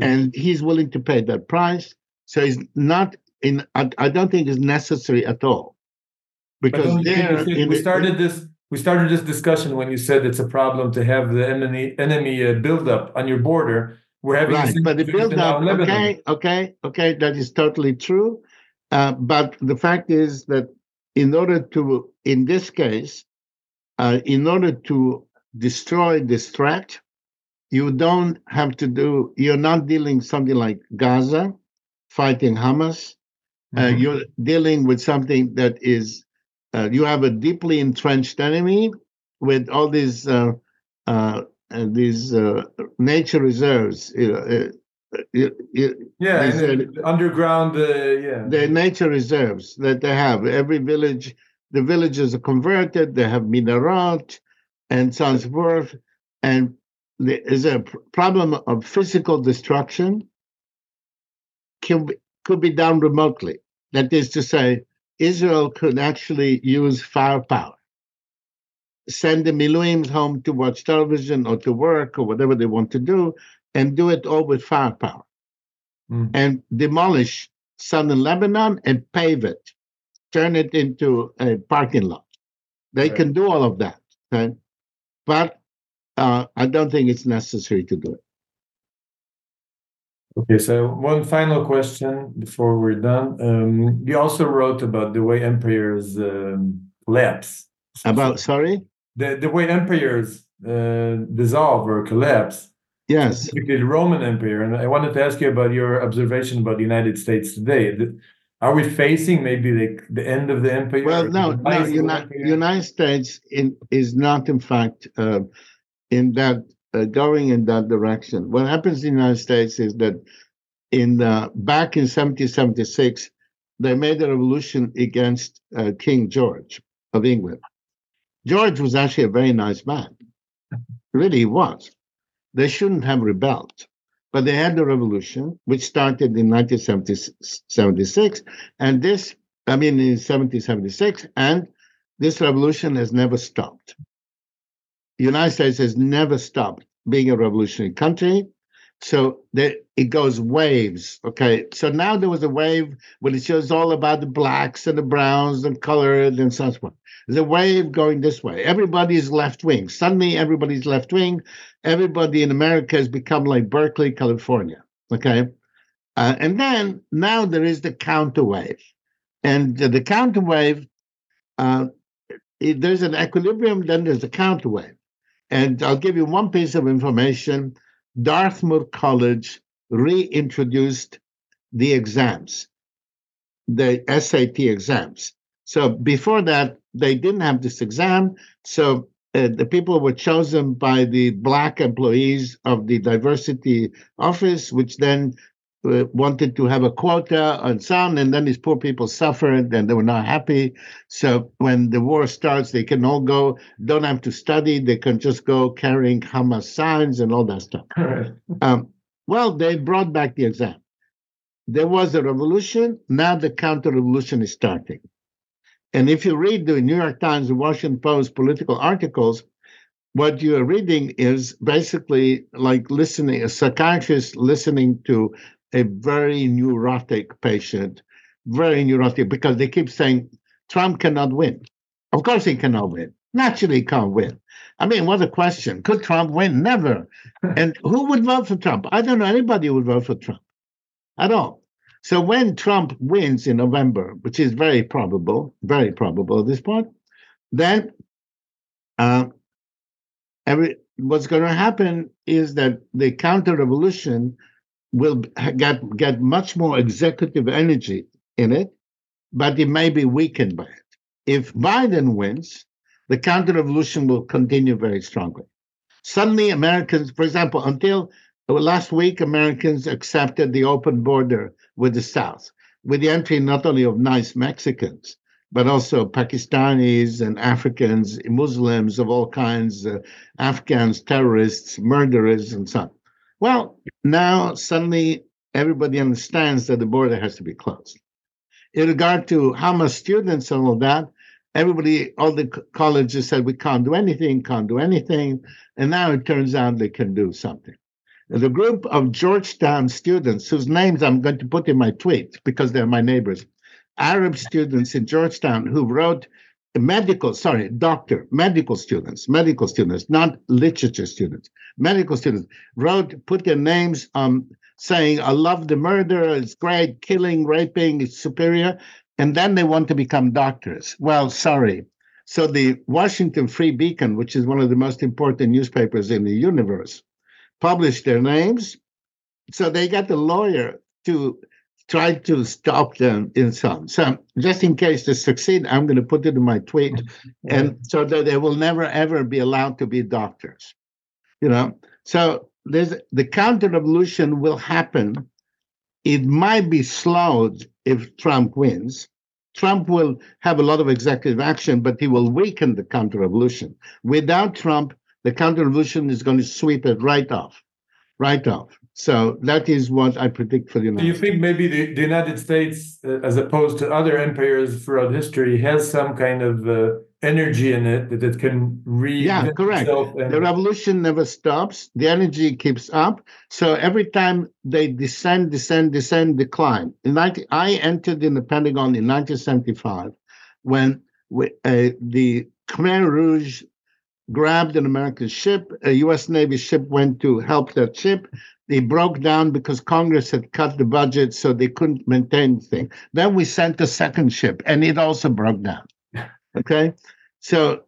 And he's willing to pay that price. So he's not in, I, I don't think it's necessary at all. Because don't you think there, in we started this we started this discussion when you said it's a problem to have the enemy enemy uh, buildup on your border. We're having right but the situation build up okay okay okay that is totally true uh, but the fact is that in order to in this case uh, in order to destroy this threat you don't have to do you're not dealing something like gaza fighting hamas mm-hmm. you're dealing with something that is uh, you have a deeply entrenched enemy with all these uh, uh, these nature reserves. You, you, yeah, underground. yeah, the nature reserves that they have. Every village, the villages are converted. They have minaret and so on and so forth. And there is a problem of physical destruction. Can be, could be done remotely. That is to say, Israel could actually use firepower, send the Miluim home to watch television or to work or whatever they want to do, and do it all with firepower, mm. and demolish southern Lebanon and pave it, turn it into a parking lot. They right. can do all of that, okay? but uh, I don't think it's necessary to do it. Okay, so one final question before we're done. Um, you also wrote about the way empires um, collapse. About sorry, the the way empires uh, dissolve or collapse. Yes, the Roman Empire. And I wanted to ask you about your observation about the United States today. Are we facing maybe like the end of the empire? Well, no, no. Uni- United States in, is not, in fact, uh, in that uh, going in that direction. What happens in the United States is that in the, back in 1776, they made a revolution against uh, King George of England. George was actually a very nice man. Really, he was. They shouldn't have rebelled, but they had the revolution, which started in 1976, and this, I mean, in 1776, and this revolution has never stopped. The United States has never stopped being a revolutionary country. So there, it goes waves. Okay. So now there was a wave when it shows all about the blacks and the browns and colored and such on. There's a wave going this way. Everybody's left wing. Suddenly, everybody's left wing. Everybody in America has become like Berkeley, California. Okay. Uh, and then now there is the counter wave. And the counter wave, uh, there's an equilibrium, then there's a counter wave. And I'll give you one piece of information. Dartmouth College reintroduced the exams, the SAT exams. So before that, they didn't have this exam. So uh, the people were chosen by the black employees of the diversity office, which then wanted to have a quota on so on, and then these poor people suffered and they were not happy. So when the war starts, they can all go, don't have to study, they can just go carrying Hamas signs and all that stuff. um, well, they brought back the exam. There was a revolution, now the counter revolution is starting. And if you read the New York Times and Washington Post political articles, what you're reading is basically like listening, a psychiatrist listening to a very neurotic patient, very neurotic, because they keep saying Trump cannot win. Of course, he cannot win. Naturally, he can't win. I mean, what a question. Could Trump win? Never. [laughs] and who would vote for Trump? I don't know anybody who would vote for Trump at all. So when Trump wins in November, which is very probable, very probable at this point, then uh, every what's going to happen is that the counter revolution will get get much more executive energy in it, but it may be weakened by it. If Biden wins, the counter revolution will continue very strongly. Suddenly, Americans, for example, until last week, Americans accepted the open border with the South, with the entry not only of nice Mexicans, but also Pakistanis and Africans, Muslims of all kinds, uh, Afghans, terrorists, murderers, and so on. Well, now suddenly everybody understands that the border has to be closed. In regard to Hamas students and all that, everybody, all the colleges said we can't do anything, can't do anything. And now it turns out they can do something. The group of Georgetown students, whose names I'm going to put in my tweet because they're my neighbors, Arab students in Georgetown who wrote medical, sorry, doctor, medical students, medical students, not literature students, medical students wrote, put their names on saying, I love the murder, it's great, killing, raping, it's superior. And then they want to become doctors. Well, sorry. So the Washington Free Beacon, which is one of the most important newspapers in the universe, published their names. So they got the lawyer to try to stop them in some. So just in case they succeed, I'm going to put it in my tweet, [laughs] and so that they will never ever be allowed to be doctors. You know, so there's the counter revolution will happen. It might be slowed if Trump wins. Trump will have a lot of executive action, but he will weaken the counter revolution. Without Trump, the counter revolution is going to sweep it right off, right off. So that is what I predict for the United Do you think maybe the, the United States, uh, as opposed to other empires throughout history, has some kind of uh, energy in it that it can re yeah correct. and... the revolution never stops. The energy keeps up. So every time they descend descend descend decline. In 19, i entered in the pentagon in 1975 when we, uh, the khmer rouge grabbed an american ship a us navy ship went to help that ship they broke down because congress had cut the budget so they couldn't maintain the thing then we sent a second ship and it also broke down [laughs] Okay. So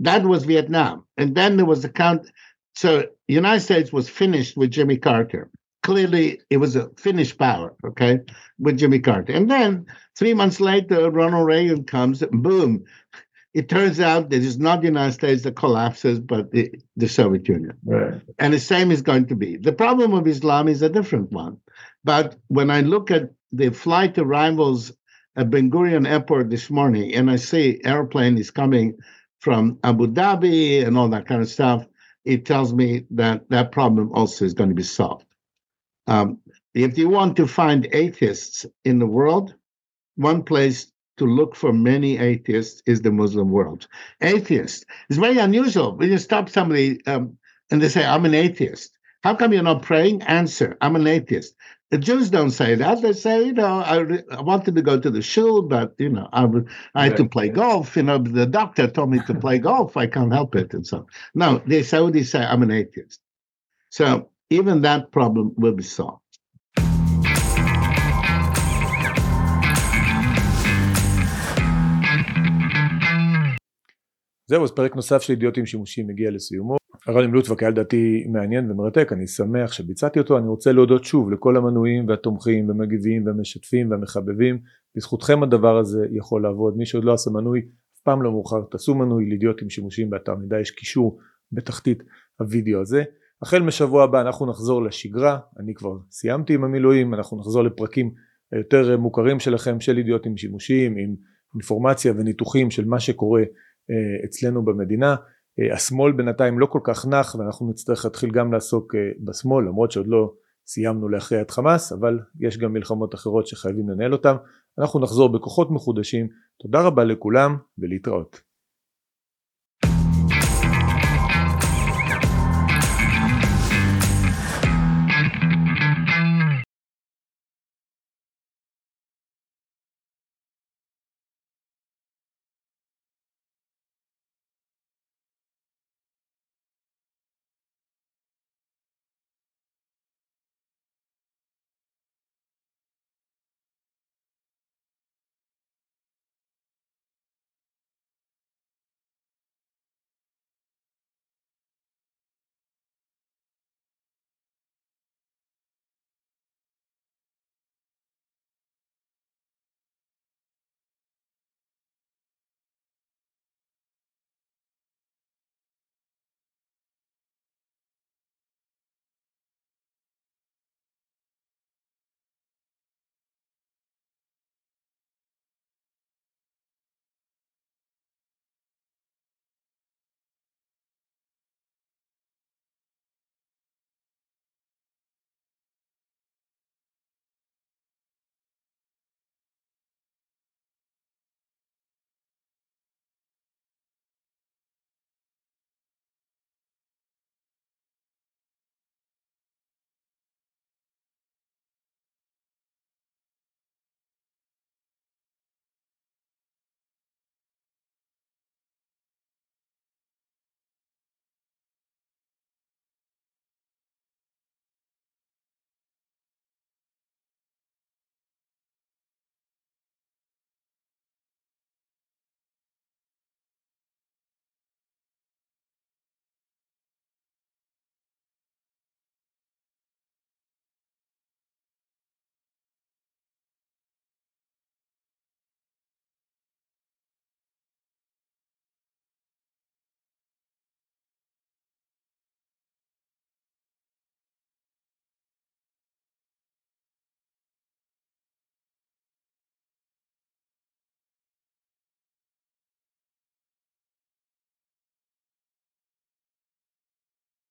that was Vietnam. And then there was the count. So United States was finished with Jimmy Carter. Clearly, it was a finished power, okay, with Jimmy Carter. And then three months later, Ronald Reagan comes boom, it turns out that it's not the United States that collapses, but the, the Soviet Union. Right. And the same is going to be. The problem of Islam is a different one. But when I look at the flight arrivals at Ben Gurion Airport this morning and I see airplane is coming from Abu Dhabi and all that kind of stuff, it tells me that that problem also is going to be solved. Um, if you want to find atheists in the world, one place to look for many atheists is the Muslim world. Atheist is very unusual. When you stop somebody um, and they say, I'm an atheist. How come you're not praying? Answer, I'm an atheist. The Jews don't say that. They say, you know, I, I wanted to go to the shul, but you know, I, I had to play golf. You know, the doctor told me to play golf. I can't help it, and so no. The Saudis say I'm an atheist. So even that problem will be solved. זהו, אז פרק נוסף של אידיוטים שימושיים מגיע לסיומו. הרעיון עם לוטבק היה לדעתי מעניין ומרתק, אני שמח שביצעתי אותו, אני רוצה להודות שוב לכל המנויים והתומכים ומגיבים והמשתפים והמחבבים, בזכותכם הדבר הזה יכול לעבוד, מי שעוד לא עשה מנוי, אף פעם לא מאוחר, תעשו מנוי לאידיוטים שימושיים באתר מידע, יש קישור בתחתית הוידאו הזה. החל משבוע הבא אנחנו נחזור לשגרה, אני כבר סיימתי עם המילואים, אנחנו נחזור לפרקים היותר מוכרים שלכם של אידיוטים שימושיים עם אינפורמציה וניתוחים של מה שקורה אצלנו במדינה. אה, השמאל בינתיים לא כל כך נח ואנחנו נצטרך להתחיל גם לעסוק אה, בשמאל למרות שעוד לא סיימנו להכריע את חמאס אבל יש גם מלחמות אחרות שחייבים לנהל אותן. אנחנו נחזור בכוחות מחודשים. תודה רבה לכולם ולהתראות